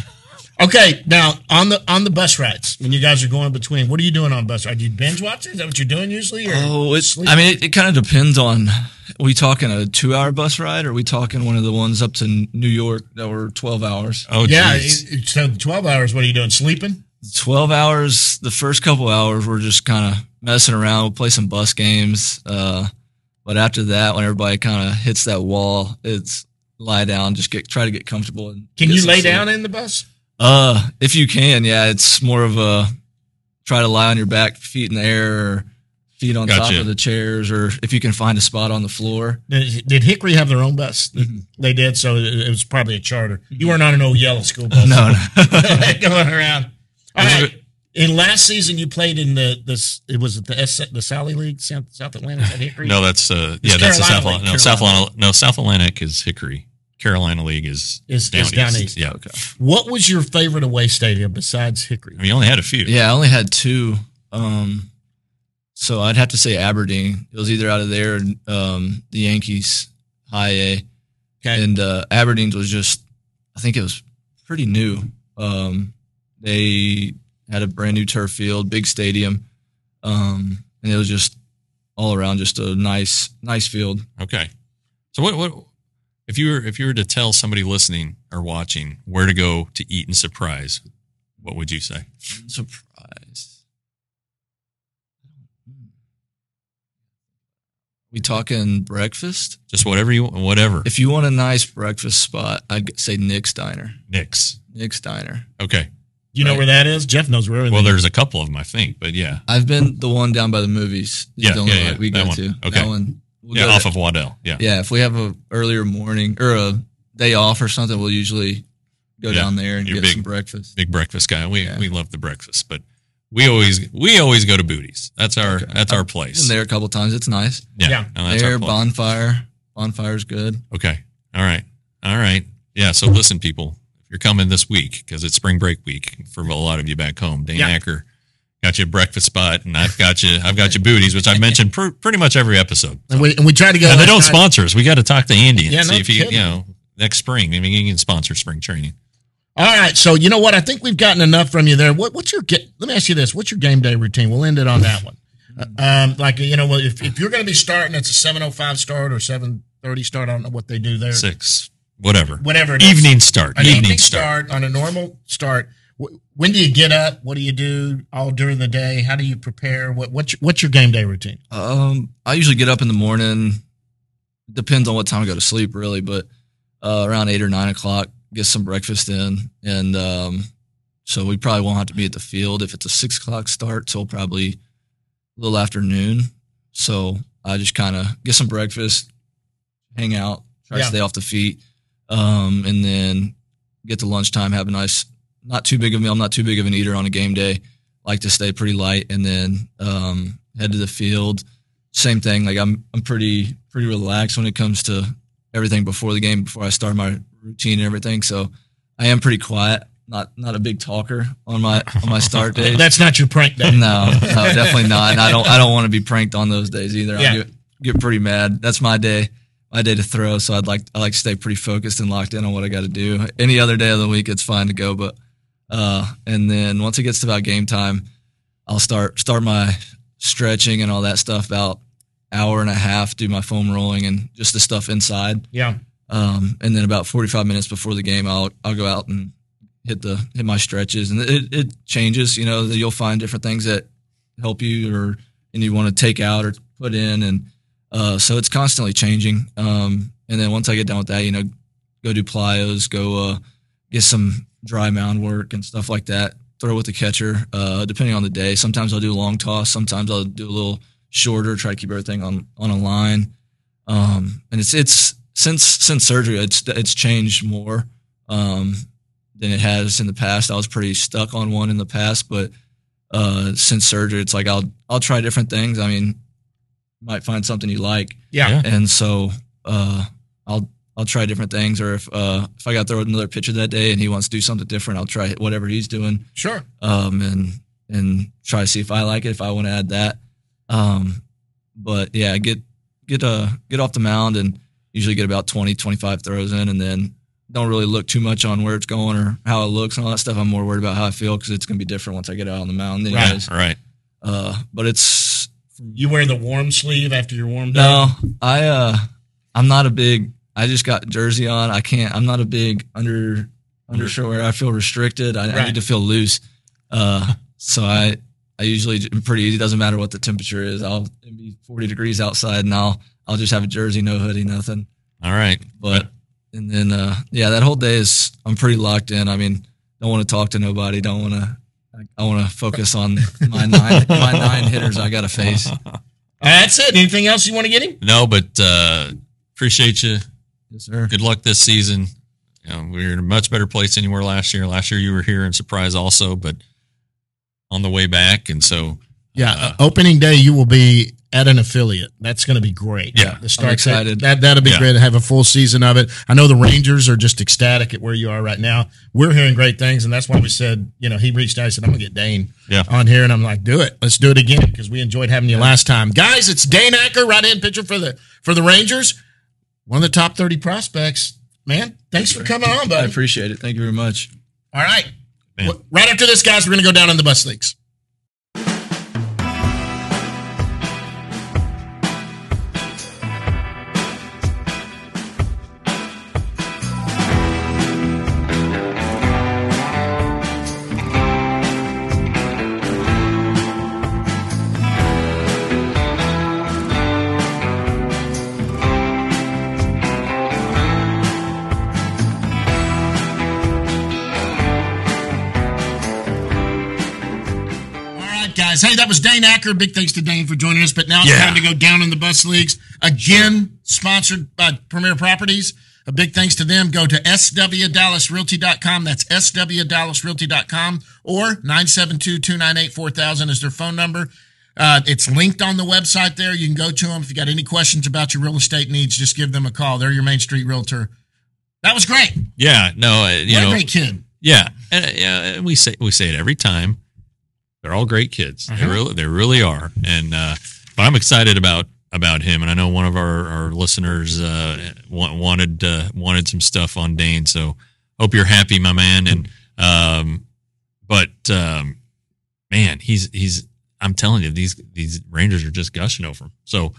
Okay, now on the on the bus rides, when you guys are going between, what are you doing on bus rides? Do you binge watching? Is that what you're doing usually? Or Oh, it's. sleep? I mean, it, it kind of depends on. Are we talking a two-hour bus ride, or are we talking one of the ones up to New York that were twelve hours? Oh, yeah. geez. it- So twelve hours. What are you doing? Sleeping? 12 hours, the first couple hours, we're just kind of messing around. We'll play some bus games. Uh, but after that, when everybody kind of hits that wall, it's lie down, just get try to get comfortable. And Can get you lay sleep. down in the bus? Uh, if you can, yeah, it's more of a try to lie on your back, feet in the air, or feet on top of the chairs, or if you can find a spot on the floor. Did, did Hickory have their own bus? They did, so it, it was probably a charter. You weren't on an old yellow school bus. No, no. going around. All right. In last season, you played in the this. It was the S, the Sally League, South, South Atlantic at Hickory. No, that's uh, It's yeah, that's the South. League, no, South Atlantic. No, South Atlantic is Hickory. Carolina League is Is- down, is down east. east. Yeah, okay. What was your favorite away stadium besides Hickory? I mean, you only had a few. Yeah, I only had two. Um, so I'd have to say Aberdeen. It was either out of there or um, the Yankees High A. Okay. And uh, Aberdeen's was just, I think it was pretty new. Um, they had a brand new turf field, big stadium, um, and it was just all around just a nice, nice field. Okay. So what what if you were if you were to tell somebody listening or watching where to go to eat and surprise, what would you say? Surprise. We talking breakfast? Just whatever you whatever. If you want a nice breakfast spot, I'd say Nick's Diner. Nick's. Nick's Diner. Okay. You know Right. where that is? Jeff knows where everything. Well, there's a couple of them, I think, but yeah, I've been the one down by the movies. is Yeah, the only yeah, one yeah, we that go one. to. Okay. That one. We'll yeah, off to- of Waddell. Yeah. Yeah, if we have a earlier morning or a day off or something, we'll usually go Yeah, down there and you're get big. some breakfast. Big breakfast guy. We Yeah. we love the breakfast, but we always we always go to Booties. That's our Okay. that's our Been place. there a couple times. It's nice. Yeah. Yeah. no, there, our bonfire. Bonfire's good. Okay. All right. All right. Yeah. So listen, people, if you're coming this week, because it's spring break week for a lot of you back home, Dane Yeah. Acker got you a breakfast spot, and I've got you, I've got you booties, which I've mentioned pr- pretty much every episode. and we and we tried to go. They don't night. sponsor us. We got to talk to Andy and Yeah, see no if he, kidding. you know, next spring. I mean, he can sponsor spring training. All right, so you know what? I think we've gotten enough from you there. What, what's your let me ask you this? What's your game day routine? We'll end it on that one. Uh, Um, like you know, if, if you're going to be starting, it's a seven oh five start or seven thirty start. I don't know what they do there. Six, whatever. Whatever. it is. Evening start. An Evening, evening start. start on a normal start. Wh- When do you get up? What do you do all during the day? How do you prepare? What what's your, what's your game day routine? Um, I usually get up in the morning. Depends on what time I go to sleep, really, but uh, around eight or nine o'clock, get some breakfast in, and um, so we probably won't have to be at the field if it's a six o'clock start till probably a little afternoon. So I just kind of get some breakfast, hang out, try Yeah. to stay off the feet, um, and then get to lunchtime, have a nice, not too big of a meal. I'm not too big of an eater on a game day. Like to stay pretty light, and then um, head to the field. Same thing. Like I'm, I'm pretty, pretty relaxed when it comes to everything before the game, before I start my routine and everything. So I am pretty quiet. Not, not a big talker on my on my start days. That's not your prank day. No, no, definitely not. And I don't I don't want to be pranked on those days either. I Yeah. get, get pretty mad. That's my day, my day to throw. So I'd like I like to stay pretty focused and locked in on what I got to do. Any other day of the week, it's fine to go. But uh, and then once it gets to about game time, I'll start start my stretching and all that stuff about hour and a half. Do my foam rolling and just the stuff inside. Yeah. Um, and then about 45 minutes before the game, I'll I'll go out and hit the hit my stretches, and it, it changes. You know, you'll find different things that help you, or and you want to take out or put in, and uh, so it's constantly changing. Um, and then once I get done with that, you know, go do plyos, go uh, get some dry mound work and stuff like that. Throw with the catcher, uh, depending on the day. Sometimes I'll do a long toss. Sometimes I'll do a little shorter, try to keep everything on on a line. Um, and it's it's since since surgery, it's it's changed more um, than it has in the past. I was pretty stuck on one in the past, but uh, since surgery, it's like I'll I'll try different things. I mean, might find something you like, Yeah. Yeah. and so uh, I'll I'll try different things. Or if uh, if I got to throw another pitcher that day and he wants to do something different, I'll try whatever he's doing Sure. um, and and try to see if I like it, if I want to add that. Um, but yeah, get get uh get off the mound and usually get about 20, 25 throws in, and then don't really look too much on where it's going or how it looks and all that stuff. I'm more worried about how I feel because it's gonna be different once I get out on the mound. Right. Anyways. All right. Uh, but it's You wear the warm sleeve after you're warmed no, up. I uh, I'm not a big. I just got jersey on. I can't. I'm not a big under undershirt wearer. I feel restricted. I, I need to feel loose. Uh, so I I usually pretty easy. Doesn't matter what the temperature is. I'll it'll be 40 degrees outside, and I'll I'll just have a jersey, no hoodie, nothing. All right. But and then uh, yeah, that whole day is I'm pretty locked in. I mean, don't want to talk to nobody. Don't want to. I want to focus on my nine my nine hitters I got to face. That's it. Anything else you want to get him? No, but uh, appreciate you. Yes, sir. Good luck this season. You know, we were in a much better place than you were last year. Last year you were here in surprise also, but on the way back, and so Yeah, uh, opening day you will be at an affiliate. That's going to be great. Yeah. the start excited. That that'll be Yeah. great to have a full season of it. I know the Rangers are just ecstatic at where you are right now. We're hearing great things, and that's why we said, you know, he reached out. I said, I'm gonna get Dane Yeah. on here, and I'm like, do it. Let's do it again because we enjoyed having you last time, guys. It's Dane Acker, right hand pitcher for the for the Rangers, one of the top 30 prospects. Man, thanks for coming on, buddy. I appreciate it. Thank you very much. All right. Man. Right after this, guys, we're going to go down in the bus leagues. Was Dane Acker. Big thanks to Dane for joining us. But now it's Yeah. time to go down in the bus leagues. Again, sponsored by Premier Properties. A big thanks to them. Go to swdallasrealty.com. That's swdallasrealty.com or 972-298-4000 is their phone number. Uh, it's linked on the website there. You can go to them. If you got any questions about your real estate needs, just give them a call. They're your Main Street realtor. That was great. yeah, no, uh, you what a know, great kid. yeah, and, uh, yeah, and we say we say it every time. They're all great kids. They Uh-huh. really, they really are. And uh, but I'm excited about about him. And I know one of our, our listeners uh, wanted uh, wanted some stuff on Dane. So hope you're happy, my man. And um, but um, man, he's he's. I'm telling you, these these Rangers are just gushing over him. So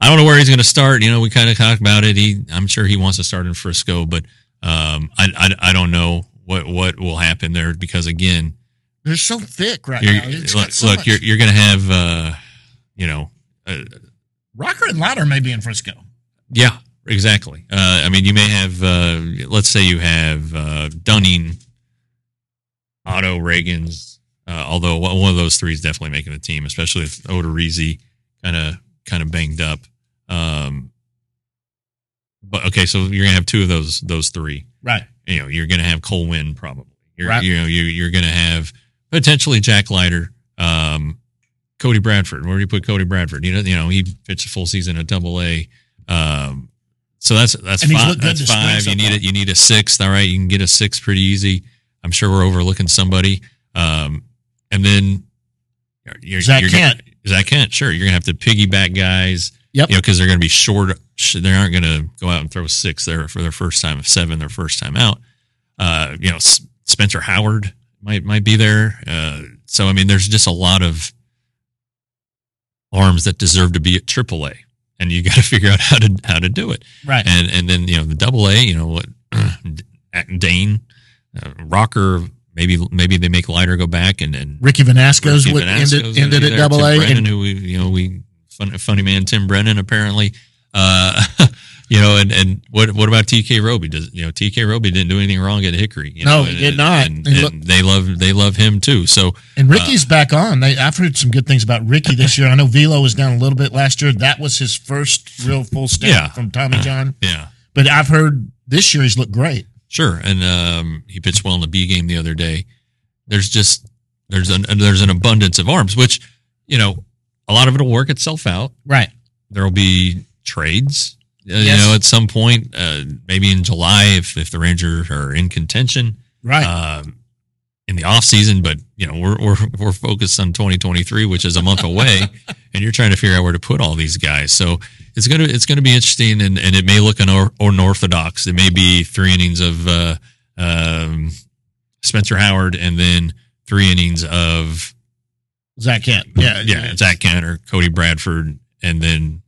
I don't know where he's going to start. You know, we kind of talked about it. He, I'm sure he wants to start in Frisco, but um, I, I I don't know what what will happen there because again, They're so thick right you're, now. Look, so look you're you're going to have uh, you know, uh, Rocker and Leiter may be in Frisco. yeah, exactly. Uh, I mean, you may have uh, let's say you have uh, Dunning, Otto Ragans. Uh, although one of those three is definitely making the team, especially with Odorizzi kind of kind of banged up. Um, but okay, so you're gonna have two of those those three. Right. You know, you're gonna have Cole Winn probably. You're Right. you know you you're gonna have potentially Jack Leiter, um, Cody Bradford. Where do you put Cody Bradford? You know, you know he pitched a full season at Double A. Um, so that's that's And five. That's five. You need it. You need a sixth. All right, you can get a six pretty easy. I'm sure we're overlooking somebody. Um, and then you're, Zach you're gonna- Kent. Zak Kent. Sure, you're gonna have to piggyback guys. Yep. You know, because they're gonna be short. They aren't gonna go out and throw six there for their first time of seven, their first time out. Uh, you know, S- Spencer Howard might might be there. Uh, so I mean, there's just a lot of arms that deserve to be at AAA, and you got to figure out how to how to do it. Right. And and then you know the Double A, you know what, Dane, uh, Rocker. Maybe maybe they make Leiter go back and then Ricky Vanasco's Ricky what Vanasco's ended, ended at double A. Brennan, And who we you know we fun, funny man Tim Brennan apparently. Uh, you know, and and what what about TK Roby? Does you know TK Roby didn't do anything wrong at Hickory? You No, know, he and- did not. And, and look- they love they love him too. So and Ricky's back on. They, I've heard some good things about Ricky this year. I know Velo was down a little bit last year. That was his first real full step Yeah. from Tommy John. yeah, But I've heard this year he's looked great. Sure, and um, he pitched well in the B game the other day. There's just there's an there's an abundance of arms, which you know a lot of it will work itself out. Right. There will be trades, uh, you know, at some point, uh, maybe in July if if the Rangers are in contention Right. um, in the off season. But you know we're we're we're focused on 2023, which is a month away, and you're trying to figure out where to put all these guys. So it's gonna it's gonna be interesting, and, and it may look unor- unorthodox. It may be three innings of uh, um, Spencer Howard, and then three innings of Zak Kent. Yeah. yeah Zak Kent or Cody Bradford, and then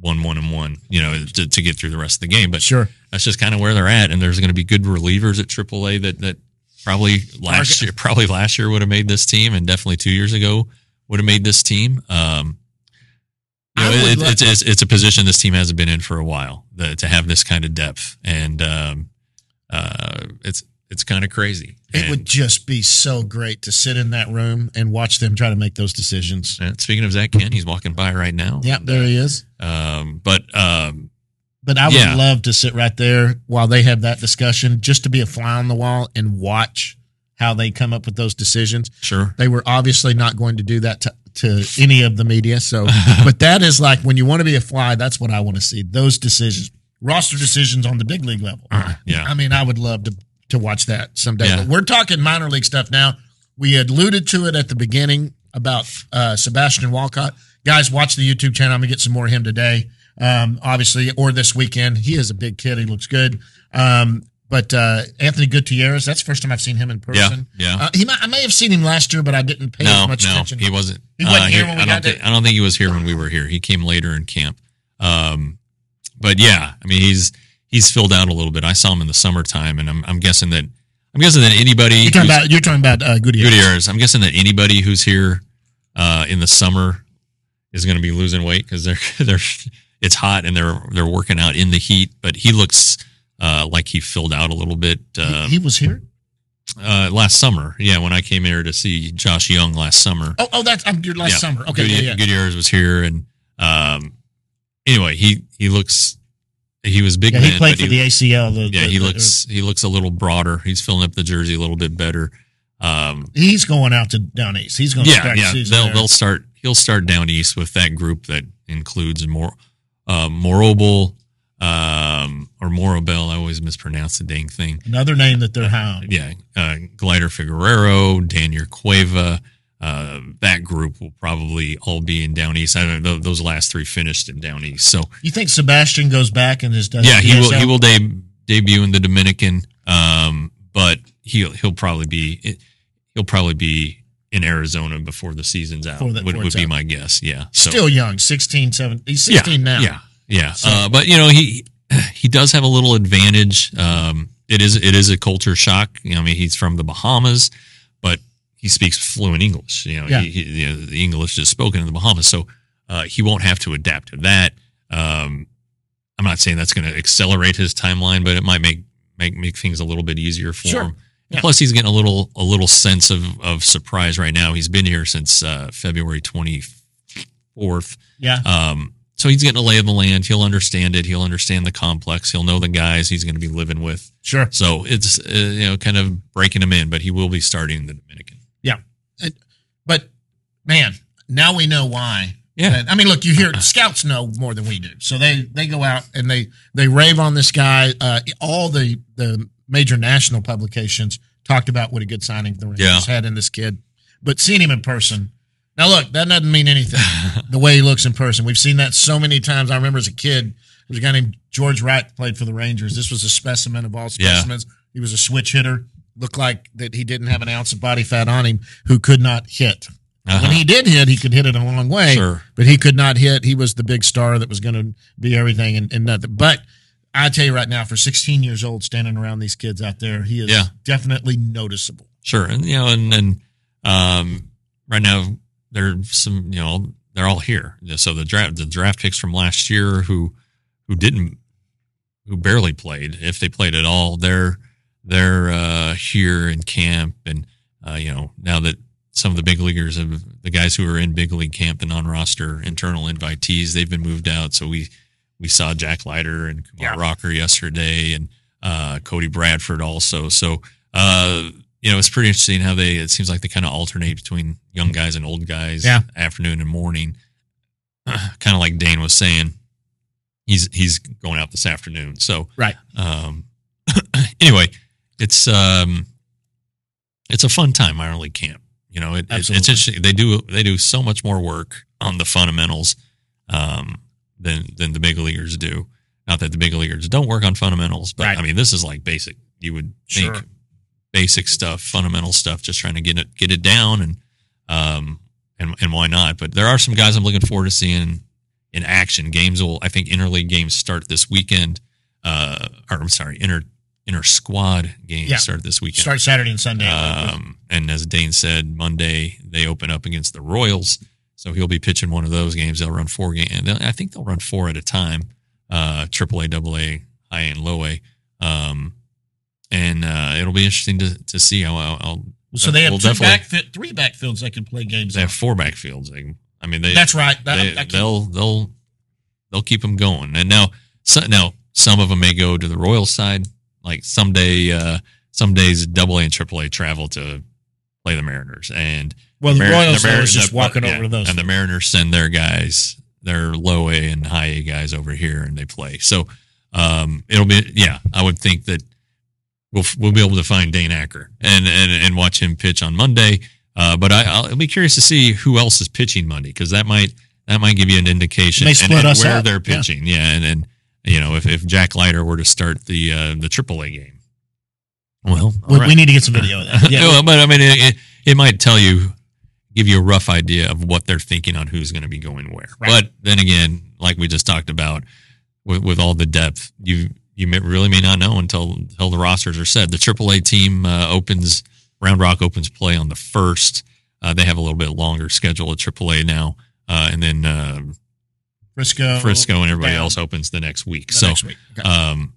one one and one. You know to, to get through the rest of the game. But Sure. that's just kind of where they're at, and there's going to be good relievers at AAA that that Probably last year. Probably last year would have made this team, and definitely two years ago would have made this team. Um, you know, it, it's, it's it's a position this team hasn't been in for a while. The, to have this kind of depth, and um, uh, it's it's kind of crazy. It And- would just be so great to sit in that room and watch them try to make those decisions. and speaking of Zak Kent, he's walking by right now. Yeah, there he is. Um, but um, But I would Yeah. love to sit right there while they have that discussion, just to be a fly on the wall and watch how they come up with those decisions. sure, They were obviously not going to do that to, to any of the media. So, but that is like when you want to be a fly, that's what I want to see. Those decisions, roster decisions on the big league level. yeah, I mean, I would love to to watch that someday. Yeah. But we're talking minor league stuff now. We alluded to it at the beginning about uh, Sebastian Walcott. Guys, watch the YouTube channel. I'm gonna get some more of him today, um, obviously, or this weekend. He is a big kid. He looks good. Um, but uh, Anthony Gutierrez, that's the first time I've seen him in person. yeah. Uh, he might, I may have seen him last year, but I didn't pay no, as much no, attention. he wasn't. He wasn't uh, here when we I got think. there? I don't think he was here when we were here. He came later in camp. Um, but yeah, I mean, he's he's filled out a little bit. I saw him in the summertime, and I'm I'm guessing that I'm guessing that anybody You're talking about you're talking about uh. Gutierrez. I'm guessing that anybody who's here uh, in the summer is going to be losing weight because they're they're it's hot and they're they're working out in the heat. But he looks uh, like he filled out a little bit He, uh, he was here. uh, last summer. Yeah, when I came here to see Josh Jung last summer. Oh, oh, that's I'm your last Yeah. summer. Okay, yeah, yeah. Gutierrez was here, and um, anyway, he he looks he was big. Yeah, man, he played for the ACL. The, yeah, the- he the- looks he looks a little broader. He's filling up the jersey a little bit better. Um, He's going out to down east. He's going to yeah, start yeah. They'll there. they'll start. He'll start down east with that group that includes more uh, Morobel um, or Morobel. I always mispronounce the dang thing. Another name that they're hound. Yeah, uh, Gleider Figuereo, Daniel Cueva. Uh, that group will probably all be in down east. I don't know. Those last three finished in down east. So You think Sebastian goes back and does? yeah, he will. He will de- debut in the Dominican, um, but he'll he'll probably be he'll probably be in Arizona before the season's out. The- would would be out. my guess. Yeah, so Still young, 16, 17. He's yeah, 16 now. Yeah, yeah. uh, but you know he he does have a little advantage. Um, it is it is a culture shock. You know, I mean, he's from the Bahamas, he speaks fluent English. You know, Yeah. he, he, you know the English is spoken in the Bahamas, so uh, he won't have to adapt to that. Um, I'm not saying that's going to accelerate his timeline, but it might make make make things a little bit easier for Sure. him. Yeah. Plus, he's getting a little a little sense of of surprise right now. He's been here since uh, February 24th. Yeah. Um, so he's getting a lay of the land. He'll understand it. He'll understand the complex. He'll know the guys he's going to be living with. Sure. So it's uh, you know kind of breaking him in, but he will be starting the Dominican. Man, now we know why. Yeah. I mean, look, you hear scouts know more than we do, so they they go out and they they rave on this guy. Uh, all the the major national publications talked about what a good signing the Rangers Yeah. had in this kid, but seeing him in person. Now, look, that doesn't mean anything. the way he looks in person, we've seen that so many times. I remember as a kid, there was a guy named George Wright played for the Rangers. This was a specimen of all Yeah. specimens. He was a switch hitter. Looked like that he didn't have an ounce of body fat on him. Who could not hit. Uh-huh. When he did hit, he could hit it a long way. Sure. But he could not hit. He was the big star that was going to be everything and, and nothing. But I tell you right now, for 16 years old, standing around these kids out there, he is Yeah. definitely noticeable. Sure, and you know, and and um, right now there's some, you know, they're all here. So the draft, the draft picks from last year who who didn't, who barely played, if they played at all, they're they're uh, here in camp, and uh, you know, now that some of the big leaguers of the guys who are in big league camp, the non-roster internal invitees, they've been moved out. So we we saw Jack Leiter and Kumar Yeah. Rocker yesterday, and uh, Cody Bradford also. So uh, you know, it's pretty interesting how they. It seems like they kind of alternate between young guys and old guys, Yeah. afternoon and morning. kind of like Dane was saying, he's he's going out this afternoon. So Right. um, anyway, it's um, it's a fun time minor league camp. You know, it, it, it's interesting. They do they do so much more work on the fundamentals um, than than the big leaguers do. Not that the big leaguers don't work on fundamentals, but Right. I mean, this is like basic. You would think Sure. basic stuff, fundamental stuff, just trying to get it get it down and um and and why not? But there are some guys I'm looking forward to seeing in action. Games will I think interleague games start this weekend. Uh, or I'm sorry, inter inter squad games Yeah. start this weekend. Start Saturday and Sunday. Um, and as Dane said, Monday they open up against the Royals, so he'll be pitching one of those games. They'll run four games. I think they'll run four at a time, uh, triple A, double A, high and low A. Um, and uh, it'll be interesting to, to see how. I'll, I'll, so they have we'll two definitely- back, three backfields they can play games. they on. have four backfields. They, I mean, they That's right. That, they, can't- they'll they'll they'll keep them going. And now, so, now some of them may go to the Royals side. Like someday, uh, some days, Double A and Triple A travel to play the Mariners, and well, the Mar- Royals Mar- though, is just the- walking yeah, over to those. and the Mariners send their guys, their low A and high A guys over here, and they play. So um, it'll be yeah. I would think that we'll we'll be able to find Dane Acker and and, and watch him pitch on Monday. Uh, but I, I'll be curious to see who else is pitching Monday because that might that might give you an indication and, and where up, they're yeah. pitching. Yeah, and and you know if, if Jack Leiter were to start the uh, the AAA game, well, we, right. we need to get some video of that. Yeah, No, but I mean, it, it, it might tell you, give you a rough idea of what they're thinking on who's going to be going where. Right. But then again, like we just talked about, with, with all the depth, you you may, really may not know until until the rosters are set. The AAA team uh, opens Round Rock opens play on the first. Uh, they have a little bit longer schedule at AAA now, uh, and then uh, Frisco, Frisco and everybody down else opens the next week. the so, next week. Okay. um,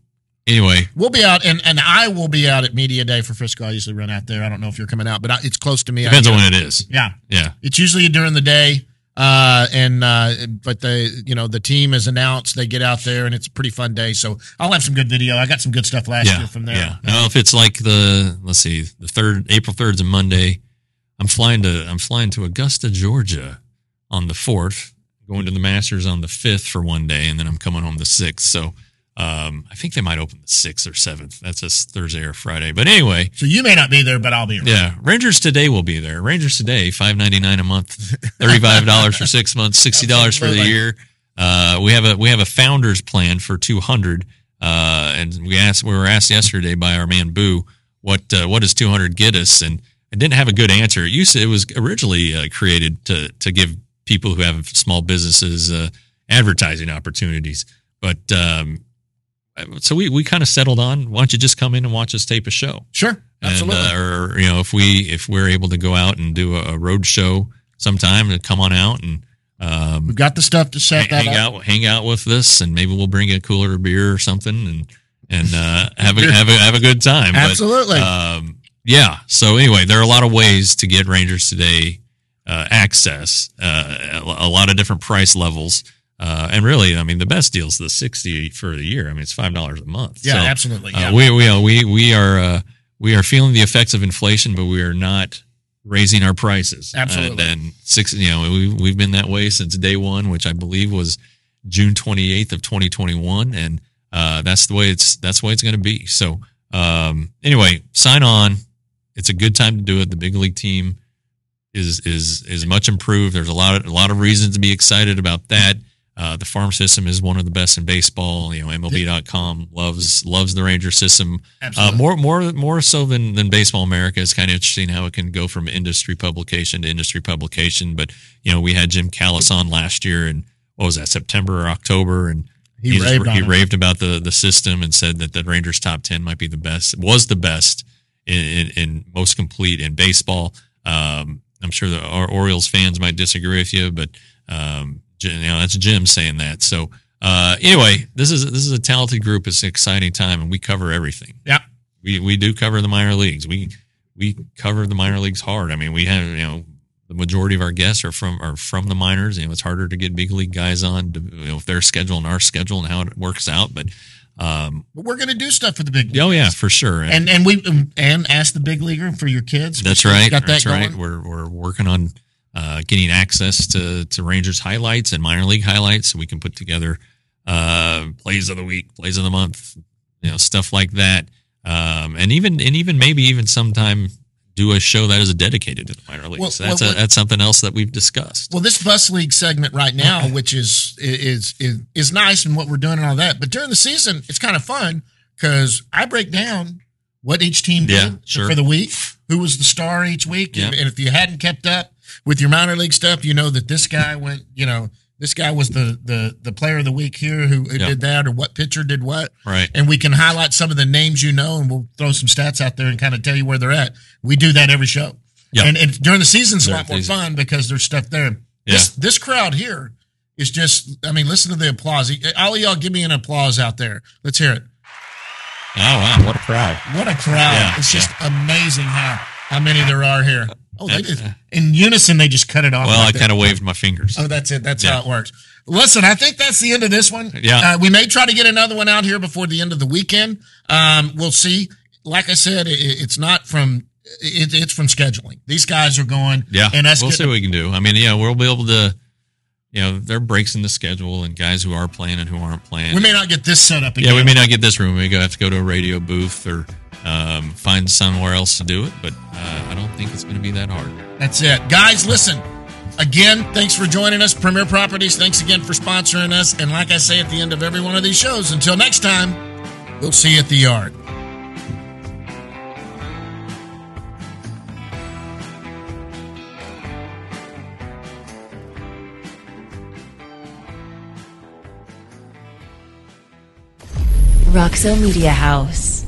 anyway, We'll be out, and, and I will be out at Media Day for Frisco. I usually run out there. I don't know if you're coming out, but I, it's close to me. depends on when it is. Yeah, Yeah, it's usually during the day. Uh, and uh, but the you know the team is announced. They get out there, and it's a pretty fun day. So I'll have some good video. I got some good stuff last year from there. Yeah. Now, if it's like the let's see, the third April third's a Monday, I'm flying to I'm flying to Augusta, Georgia, on the fourth, going to the Masters on the fifth for one day, and then I'm coming home the sixth. So um, I think they might open the sixth or seventh. That's a Thursday or Friday. But anyway, So you may not be there, but I'll be. Around. yeah, Rangers today will be there. Rangers today, five ninety nine a month, thirty five dollars for six months, sixty dollars for the year. Uh, we have a we have a founders plan for two hundred. Uh, and we asked we were asked yesterday by our man Boo what uh, what does two hundred get us, and I didn't have a good answer. It used to, it was originally uh, created to to give people who have small businesses uh, advertising opportunities, but um, so we we kind of settled on why don't you just come in and watch us tape a show. Sure, absolutely. And, uh, or you know, if we if we're able to go out and do a, a road show sometime, to come on out and um, We've got the stuff to set that hang up. out hang out with us, and maybe we'll bring a cooler beer or something, and and uh, have a have a have a good time. But, Absolutely. um, yeah. So anyway, there are a lot of ways to get Rangers today uh, access. Uh, a lot of different price levels. Uh, and really, I mean, the best deal is the sixty for the year. I mean, it's five dollars a month. yeah, So, absolutely. uh, Yeah. we we are- we we are uh, we are feeling the effects of inflation, but we are not raising our prices. Absolutely. And, and six, you know, we we've been that way since day one, which I believe was June twenty eighth of twenty twenty one, and uh, that's the way it's that's the way it's going to be. So um, anyway, sign on. It's a good time to do it. The big league team is is is much improved. There's a lot of a lot of reasons to be excited about that. Uh, the farm system is one of the best in baseball. You know, MLB.com loves loves the Ranger system. Uh, more more more so than than Baseball America. It's kind of interesting how it can go from industry publication to industry publication. But you know, we had Jim Callis on last year, and what was that September or October, and He just- raved on he raved about the the system and said that the Rangers top ten might be the best. Was the best in, in, in most complete in baseball. Um, I'm sure the our Orioles fans might disagree with you, but um, you know that's Jim saying that. So uh, anyway, this is this is a talented group. It's an exciting time, and we cover everything. Yeah. we we do cover the minor leagues. We we cover the minor leagues hard. I mean, we have you know the majority of our guests are from are from the minors. You know, it's harder to get big league guys on, to, you know, if their schedule and our schedule and how it works out. But um, But we're going to do stuff for the big. oh yeah, for sure. And and we and ask the big leaguer for your kids. That's right. Got that That's going. right. We're we're working on uh, getting access to to Rangers highlights and minor league highlights, so we can put together uh, plays of the week, plays of the month, you know, stuff like that. Um, and even and even maybe even sometime do a show that is dedicated to the minor leagues. Well, that's well, a, that's something else that we've discussed. Well, this bus league segment right now, which is is is is nice and what we're doing and all that, but during the season, it's kind of fun because I break down what each team Yeah, did sure. for the week, who was the star each week, Yeah. and if you hadn't kept up with your minor league stuff, you know that this guy went, you know, this guy was the the the player of the week here who Yeah. did that or what pitcher did what. Right. And we can highlight some of the names you know and we'll throw some stats out there and kind of tell you where they're at. We do that every show. Yeah. And, and during the season, it's a lot more easy. fun because there's stuff there. This this crowd here is just I mean, listen to the applause. All of y'all give me an applause out there. Let's hear it. Oh wow, what a crowd! What a crowd. Yeah, it's just amazing how how many there are here. Oh, they just in unison they just cut it off. Well, like I kind of waved my fingers. Oh, that's it. That's Yeah. how it works. Listen, I think that's the end of this one. Yeah. Uh, we may try to get another one out here before the end of the weekend. Um, we'll see. Like I said, it, it's not from, it, it's from scheduling. These guys are going. Yeah, And us we'll see what we can do. I mean, yeah, we'll be able to. You know, there are breaks in the schedule and guys who are playing and who aren't playing. we may not get this set up again. yeah, we may not get this room. We may have to go to a radio booth or um, find somewhere else to do it. But uh, I don't think it's going to be that hard. That's it. Guys, listen. Again, thanks for joining us. Premier Properties, thanks again for sponsoring us. And like I say at the end of every one of these shows, until next time, we'll see you at the yard. Roxo Media House.